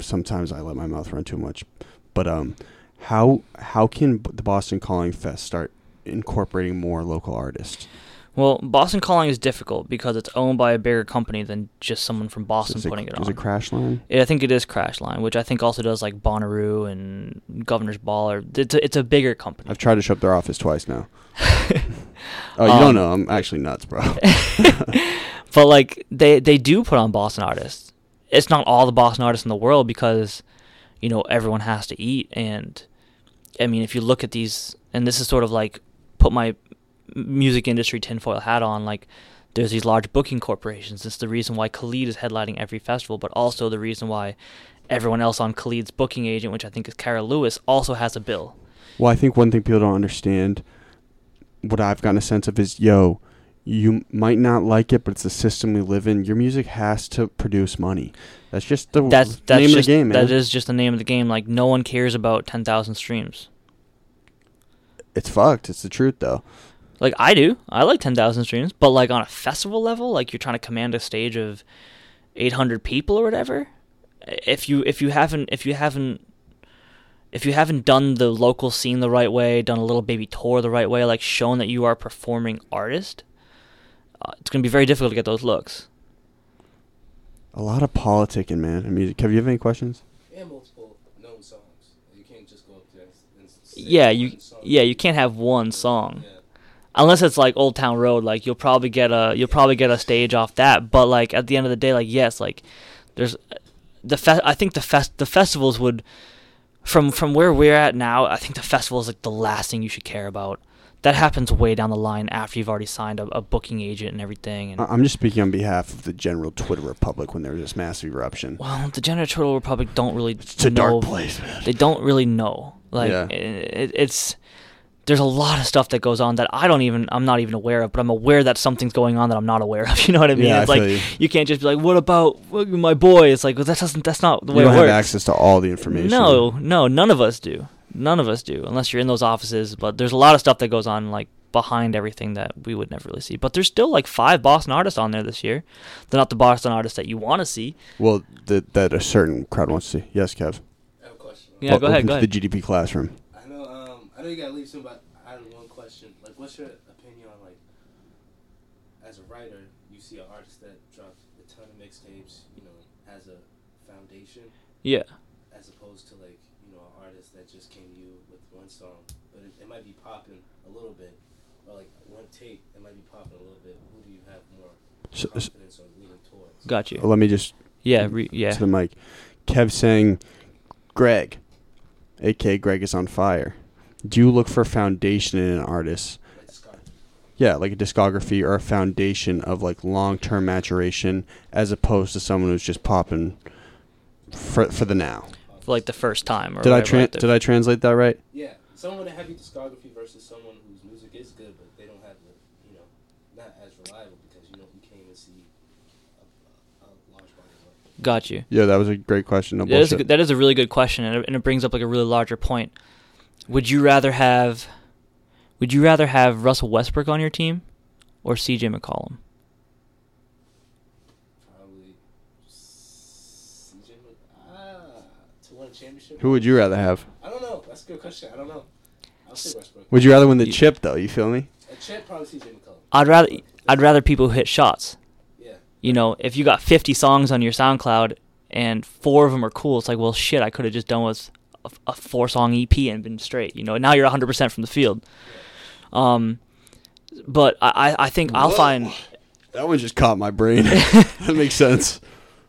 sometimes I let my mouth run too much. But um how how can the Boston Calling Fest start incorporating more local artists? Well, Boston Calling is difficult because it's owned by a bigger company than just someone from Boston is it, putting it is on. it Crash Line? I think it is Crashline, which I think also does like Bonnaroo and Governor's Ball. Or it's a, it's a bigger company. I've tried to show up their office twice now. oh, you Um, don't know. I'm actually nuts, bro. but like they they do put on Boston artists. It's not all the Boston artists in the world because you know everyone has to eat and I mean if you look at these and this is sort of like put my music industry tinfoil hat on like there's these large booking corporations. It's the reason why Khalid is headlining every festival, but also the reason why everyone else on Khalid's booking agent, which I think is Cara Lewis, also has a bill. Well, I think one thing people don't understand what I've gotten a sense of is, yo, you might not like it, but it's the system we live in. Your music has to produce money. That's just the That's that's name just of the game, man. that is just the name of the game. Like no one cares about ten thousand streams. it's fucked. It's the truth, though. Like I do. I like 10,000 streams, but like on a festival level, like you're trying to command a stage of 800 people or whatever, if you if you haven't if you haven't if you haven't done the local scene the right way, done a little baby tour the right way, like shown that you are a performing artist, uh, it's going to be very difficult to get those looks. A lot of politicking, man, in music. Have you have any questions? And multiple known songs. You can't just go up there and Yeah, you song. yeah, you can't have one song. Yeah. unless it's like Old Town Road, like you'll probably get a you'll probably get a stage off that. But like at the end of the day, like yes, like there's the fe- I think the fest the festivals would from from where we're at now. I think the festival is like the last thing you should care about. That happens way down the line after you've already signed a, a booking agent and everything. And I- I'm just speaking on behalf of the general Twitter republic when there was this massive eruption. well, the General Turtle Republic don't really It's a know dark place, man. they don't really know. Like Yeah. it, it's there's a lot of stuff that goes on that I don't even I'm not even aware of, but I'm aware that something's going on that I'm not aware of. You know what I mean? Yeah, I it's like you. you. can't just be like, "What about my boy?" It's like well, that doesn't that's not the You way don't have works. access to all the information. No, no, none of us do. None of us do, unless you're in those offices. But there's a lot of stuff that goes on like behind everything that we would never really see. But there's still like five Boston artists on there this year. They're not the Boston artists that you want to see. Well, that that a certain crowd wants to see. Yes, Kev. I have a question. Yeah, go ahead, go to ahead. the GDP classroom. I know. Um, I know you gotta leave soon, but I had one question. Like, what's your opinion on like, as a writer, you see an artist that drops a ton of mixtapes, you know, as a foundation, Yeah. as opposed to like, you know, an artist that just came to you with one song, but it, it might be popping a little bit, or like one tape, it might be popping a little bit. Who do you have more So, so confidence or leaning towards? Got you. let me just Yeah. Re- yeah. to the mic. Kev saying, Greg, aka Greg is on fire. Do you look for foundation in an artist? Yeah, like a discography or a foundation of like long term maturation, as opposed to someone who's just popping for for the now. For like the first time. Or Did I whatever, tran like the- did I translate that right? Yeah, someone with a heavy discography versus someone whose music is good, but they don't have the, you know, not as reliable because you know you can't even see a, a, a large body of work. Got you. Yeah, that was a great question. No That is, a, that is a really good question, and it, and it brings up like a really larger point. Would you rather have, would you rather have Russell Westbrook on your team, or C.J. McCollum? Probably CJ Mc- ah to win a championship. Who would you rather have? I don't know. That's a good question. I don't know. I'll say Westbrook. Would you rather win the You- chip though? You feel me? A champ probably CJ McCollum. I'd rather, I'd rather people hit shots. Yeah. You know, if you got 50 songs on your SoundCloud and four of them are cool, it's like, well, shit, I could have just done with a, a four song EP and been straight. You know, now you're 100% from the field. Um, but I, I I think I'll Whoa. find. That one just caught my brain. that makes sense.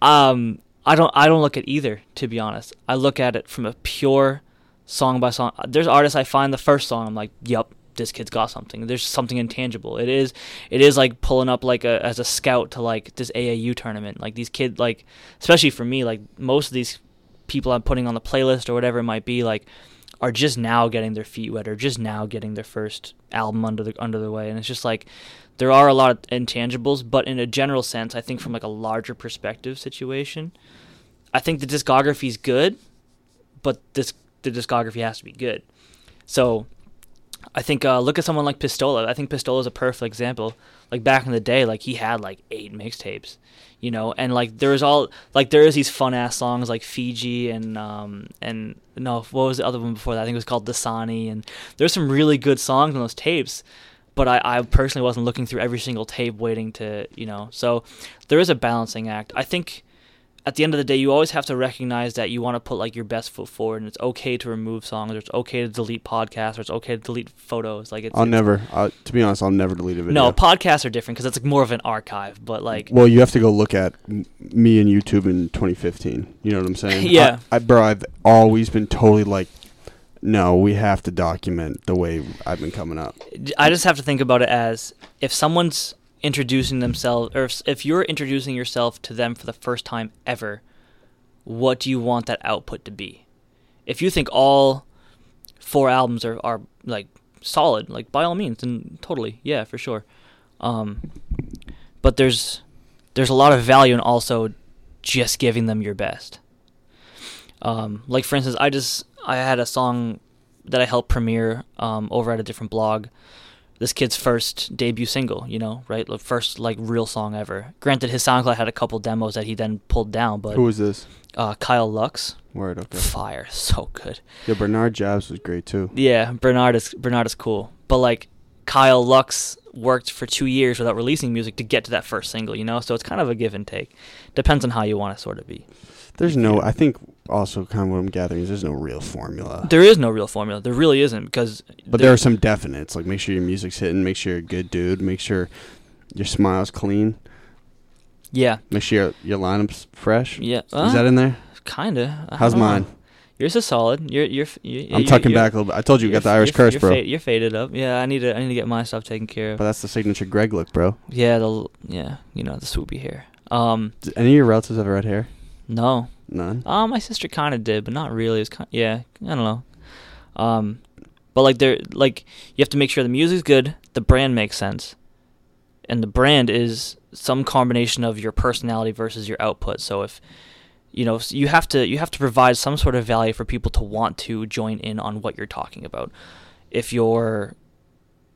Um, I don't. I don't look at either. To be honest, I look at it from a pure song by song. There's artists I find the first song. I'm like, yep, this kid's got something. There's something intangible. It is. It is like pulling up like a as a scout to like this AAU tournament. Like these kids, like especially for me, like most of these people I'm putting on the playlist or whatever it might be, like are just now getting their feet wet or just now getting their first album under the under the way. And it's just like there are a lot of intangibles, but in a general sense, I think from like a larger perspective situation, I think the discography is good, but this the discography has to be good. So I think uh, look at someone like Pistola. I think Pistola is a perfect example. Like back in the day, like he had like eight mixtapes, you know, and like there was all like there is these fun ass songs like Fiji and um and no what was the other one before that? I think it was called Dasani and there's some really good songs on those tapes. But I, I personally wasn't looking through every single tape waiting to you know. So there is a balancing act. I think at the end of the day, you always have to recognize that you want to put like your best foot forward, and it's okay to remove songs, or it's okay to delete podcasts, or it's okay to delete photos. Like it's, I'll it's- never. Uh, to be honest, I'll never delete a video. No, podcasts are different because it's like more of an archive. But like, Well, you have to go look at m- me and YouTube in 2015. You know what I'm saying? Yeah. I, I, bro, I've always been totally like, no, we have to document the way I've been coming up. I just have to think about it as if someone's introducing themselves, or if, if you're introducing yourself to them for the first time ever, what do you want that output to be? If you think all four albums are, are like solid, like by all means, and totally, yeah, for sure. Um, but there's there's a lot of value in also just giving them your best. Um, like for instance, I just I had a song that I helped premiere um, over at a different blog. This kid's first debut single, you know, right? The first like real song ever. Granted, his SoundCloud had a couple demos that he then pulled down, but Who was this? uh, Kyle Lux, Word. Okay. fire, so good. Yeah, Bernard Jabs was great too. Yeah, Bernard is Bernard is cool, but like Kyle Lux worked for two years without releasing music to get to that first single, you know. So it's kind of a give and take. Depends on how you want to sort of be. There's no. I think also kind of what I'm gathering is there's no real formula. There is no real formula. There really isn't because. But there are some definites. Like make sure your music's hitting. Make sure you're a good dude. Make sure your smile's clean. Yeah, Make sure your, your lineup's fresh. yeah. Is that in there? kinda? I How's don't know. mine? Yours is solid. You're you're. you're I'm you're- tucking you're- back a little bit. I told you we you're got the Irish curse, bro. fa- you're faded up. Yeah, I need to. I need to get my stuff taken care of. But that's the signature Greg look, bro. yeah, the yeah, you know the swoopy hair. Um, Do any of your relatives have red hair? No, None. Uh, my sister kind of did, but not really. It's kind yeah, I don't know. Um, but like there, like you have to make sure the music's good, the brand makes sense, and the brand is some combination of your personality versus your output. So if you know, you have to you have to provide some sort of value for people to want to join in on what you're talking about. If you're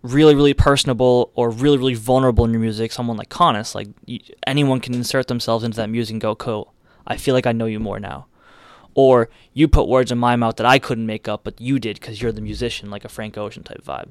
really really personable or really really vulnerable in your music, someone like Connus, like y anyone can insert themselves into that music and go, "Cool, I feel like I know you more now." Or you put words in my mouth that I couldn't make up, but you did because you're the musician, like a Frank Ocean type vibe.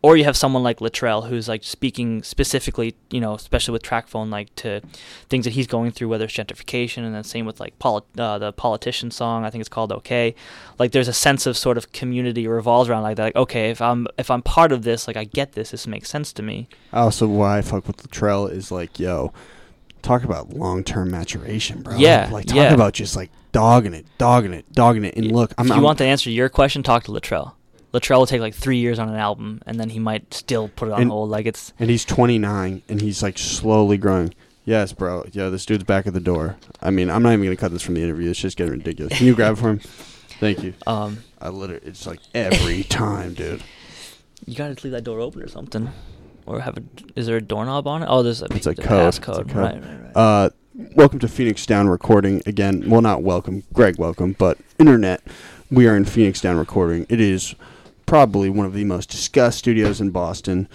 Or you have someone like Latrell who's like speaking specifically, you know, especially with Trackphone, like to things that he's going through, whether it's gentrification, and then same with like poli- uh, the politician song. I think it's called "Okay." Like there's a sense of sort of community revolves around like that. Like okay, if I'm if I'm part of this, like I get this. This makes sense to me. Also, why I fuck with Latrell is like, yo, talk about long term maturation, bro. Yeah, Like, talk yeah. about just like dogging it, dogging it, dogging it. And look, I'm, if you I'm want to answer your question, talk to Latrell. Latrell will take like three years on an album, and then he might still put it on And- hold. Like it's and he's 29 and he's like slowly growing. Yes, bro. Yo, this dude's back at the door. I mean, I'm not even gonna cut this from the interview. It's just getting ridiculous. Can you grab it for him? Thank you. um, I literally, it's like every time, dude. you gotta leave that door open or something, or have a. Is there a doorknob on it? Oh, there's a. It's a code. It's a passcode. code. Right, right, right. Uh, welcome to Phoenix Down Recording again. Well, not welcome, Greg. Welcome, but internet. We are in Phoenix Down Recording. It is probably one of the most discussed studios in Boston.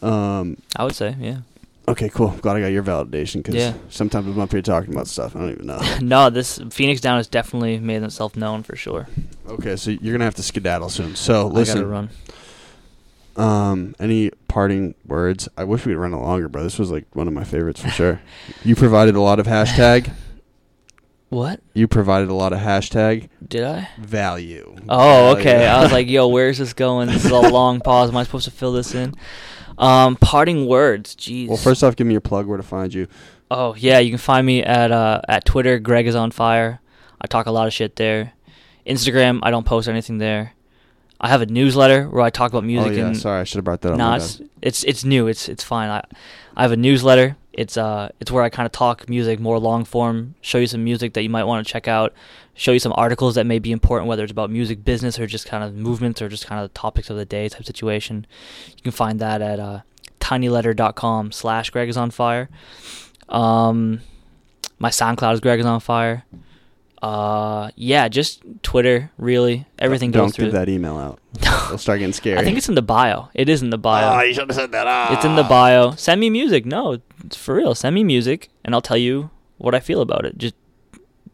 Um, I would say, yeah. okay, cool. Glad I got your validation because Yeah. sometimes I'm up here talking about stuff I don't even know. no, this Phoenix Down has definitely made themselves known for sure. okay, so you're gonna have to skedaddle soon. So I gotta listen, run. Um, any parting words? I wish we'd run it longer, bro. This was like one of my favorites for sure. You provided a lot of hashtag. What You provided a lot of hashtag did I? value. Oh, Value. okay. I was like, yo, where's this going? This is a long pause. Am I supposed to fill this in? Um, parting words. Jeez. well, first off, give me your plug where to find you. Oh yeah, you can find me at uh at Twitter. Greg is on fire. I talk a lot of shit there. Instagram, I don't post anything there. I have a newsletter where I talk about music oh yeah, and sorry, I should have brought that up. no, it's, it's it's new. It's it's fine. I I have a newsletter. It's uh it's where I kind of talk music more long form, show you some music that you might want to check out, show you some articles that may be important, whether it's about music business or just kind of movements or just kind of the topics of the day type situation. You can find that at uh, tinyletter.com slash Greg is on fire. Um, my SoundCloud is Greg is on fire. Uh, yeah, just Twitter. Really, everything Don't goes through. give that email out. They'll start getting scared. I think it's in the bio. It is in the bio. Oh, you should have said that. Ah. It's in the bio. Send me music. No, it's for real. Send me music, and I'll tell you what I feel about it. Just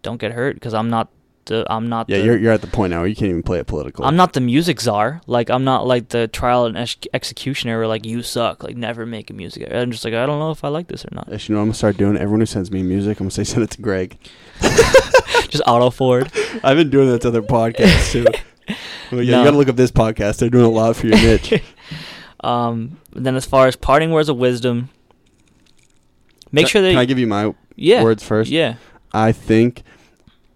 don't get hurt, because I'm not the. I'm not. Yeah, the, you're you're at the point now where you can't even play it political. I'm not the music czar. Like I'm not like the trial and ex- executioner. Where like you suck. Like never make a music. I'm just like I don't know if I like this or not. Yes, you know what I'm gonna start doing. Everyone who sends me music, I'm gonna say send it to Greg. just auto forward. I've been doing that to other podcasts too. Well, yeah, No. you gotta look up this podcast. They're doing a lot for your niche. Um. Then as far as parting words of wisdom, make Can- sure that Can I give you my yeah words first? yeah I think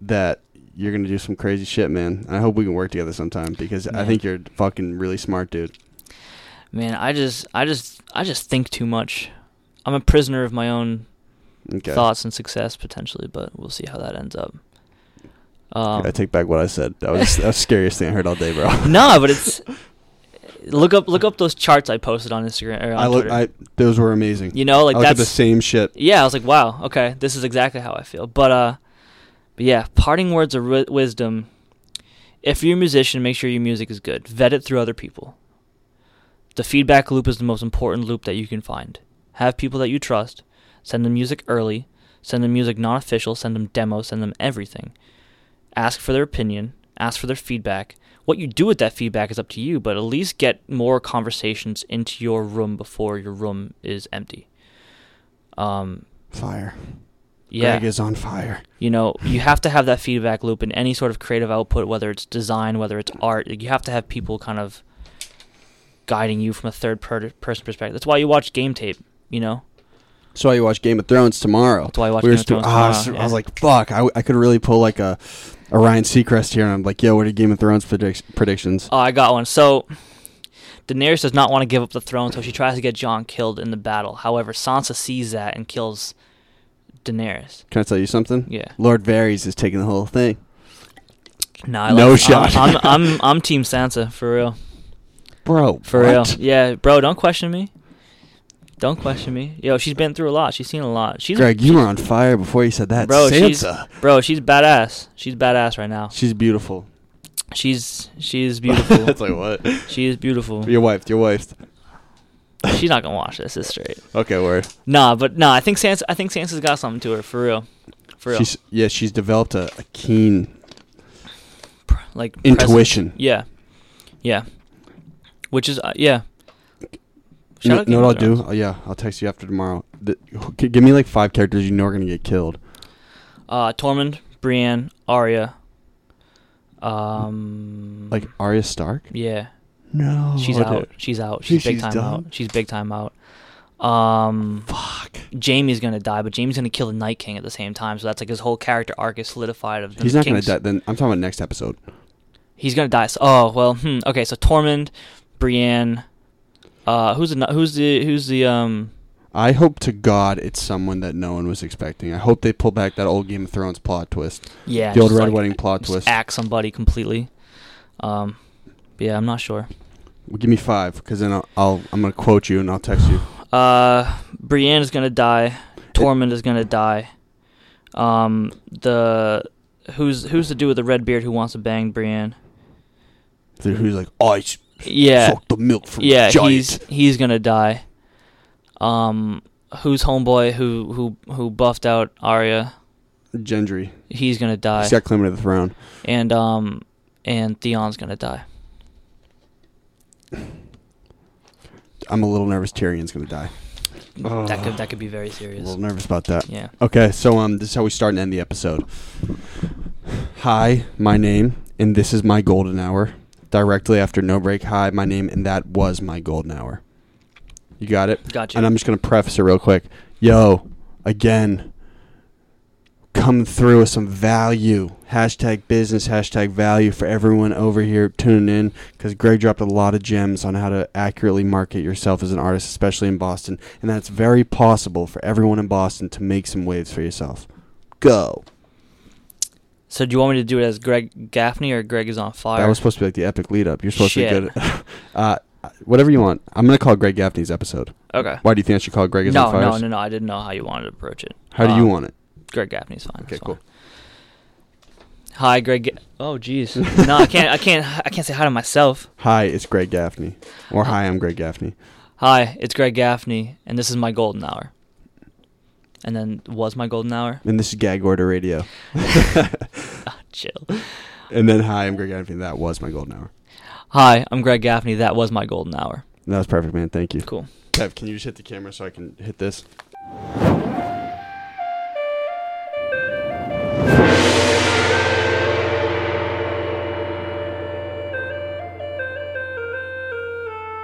that you're gonna do some crazy shit, man. And I hope we can work together sometime because I think you're fucking really smart, dude. man. I just I just I just think too much. I'm a prisoner of my own Okay. thoughts and success potentially, but we'll see how that ends up. Um, I take back what I said. That was that was the scariest thing I heard all day, bro. no, but it's look up look up those charts I posted on Instagram or on I look. Twitter. I those were amazing. you know, like I that's the same shit. yeah. I was like, wow, okay, this is exactly how I feel. But uh, but yeah, parting words of wi- wisdom. If you're a musician, make sure your music is good. Vet it through other people. The feedback loop is the most important loop that you can find. Have people that you trust. Send them music early. Send them music non official. Send them demos. Send them everything. Ask for their opinion. Ask for their feedback. What you do with that feedback is up to you, but at least get more conversations into your room before your room is empty. Um, Fire. yeah, Greg is on fire. you know, you have to have that feedback loop in any sort of creative output, whether it's design, whether it's art. You have to have people kind of guiding you from a third per- person perspective. That's why you watch game tape. You know, So why you watch Game of Thrones tomorrow. that's why I watch we Game of Thrones ah, I was- tomorrow, I was like, fuck. I, I could really pull like a, Ryan Seacrest here, and I'm like, yo, what are Game of Thrones predict- predictions? Oh, I got one. So Daenerys does not want to give up the throne, so she tries to get Jon killed in the battle. However, Sansa sees that and kills Daenerys. Can I tell you something? Yeah. Lord Varys is taking the whole thing. No, I No like, shot. I'm, I'm I'm I'm Team Sansa for real. Bro, For what? real. Yeah, bro, don't question me. Don't question me. Yo, she's been through a lot. She's seen a lot. She's Greg, you were on fire before you said that. Bro, she's- Sansa. bro, she's badass. She's badass right now. She's beautiful. She's she's beautiful. That's like what? she is beautiful. Your wife, your wife. She's not gonna watch this. It's straight. Okay, word. Nah, but nah. I think Sansa. I think Sansa's got something to her for real. For real. She's yeah, she's developed a, a keen like presence. intuition. Yeah, yeah. Which is uh, yeah. You Shout know, out know what I'll do? Oh, yeah, I'll text you after tomorrow. The, give me like five characters you know are gonna get killed. Uh, Tormund, Brienne, Arya. Um. Like Arya Stark. yeah, No, she's dude. out. She's out. She's big time done? out. She's big time out. Um. Fuck. Jaime's gonna die, but Jaime's gonna kill the Night King at the same time. So that's like his whole character arc is solidified. Of He's not gonna die. Then I'm talking about next episode. He's gonna die. So, oh well. Hmm, okay, so Tormund, Brienne. Uh, who's the who's the who's the um? I hope to God it's someone that no one was expecting. I hope they pull back that old Game of Thrones plot twist. Yeah, the old Red like, Wedding plot just twist. axe somebody completely. Um, but yeah, I'm not sure. Well, give me five, because then I'll, I'll I'm gonna quote you and I'll text you. Uh, Brienne is gonna die. Tormund is gonna die. Um, the who's who's the dude with the red beard who wants to bang Brienne? Dude, Who's like, oh, I Yeah, sucked the milk from yeah, a giant. he's he's gonna die. Um, who's homeboy who who who buffed out Arya? Gendry. He's gonna die, He's got claim to the throne. and um, and Theon's gonna die. I'm a little nervous. Tyrion's gonna die. That could that could be very serious. A little nervous about that. Yeah. Okay, so um, this is how we start and end the episode. Hi, my name, and this is my golden hour. Directly after no break. Hi, my name, and that was my golden hour. You got it. Gotcha. And I'm just gonna preface it real quick. Yo, again, come through with some value. Hashtag business. Hashtag value for everyone over here tuning in because Greg dropped a lot of gems on how to accurately market yourself as an artist, especially in Boston, and that's very possible for everyone in Boston to make some waves for yourself. Go. So do you want me to do it as Greg Gaffney or Greg is on fire? That was supposed to be like the epic lead up. You're supposed Shit. to be good. uh, whatever you want. I'm gonna call Greg Gaffney's episode. okay. Why do you think I should call Greg is No, on fire? no, no, no. I didn't know how you wanted to approach it. How do you Um, want it? Greg Gaffney's fine. Okay, cool. fine. Hi, Greg. Ga- oh, jeez. no, I can't. I can't. I can't say hi to myself. Hi, it's Greg Gaffney. Or hi, I'm Greg Gaffney. Hi, it's Greg Gaffney, and this is my golden hour. And then was my golden hour? And this is Gag Order Radio. Ah, chill. And then hi, I'm Greg Gaffney. That was my golden hour. Hi, I'm Greg Gaffney. That was my golden hour. That was perfect, man. Thank you. Cool. Kev, can you just hit the camera so I can hit this?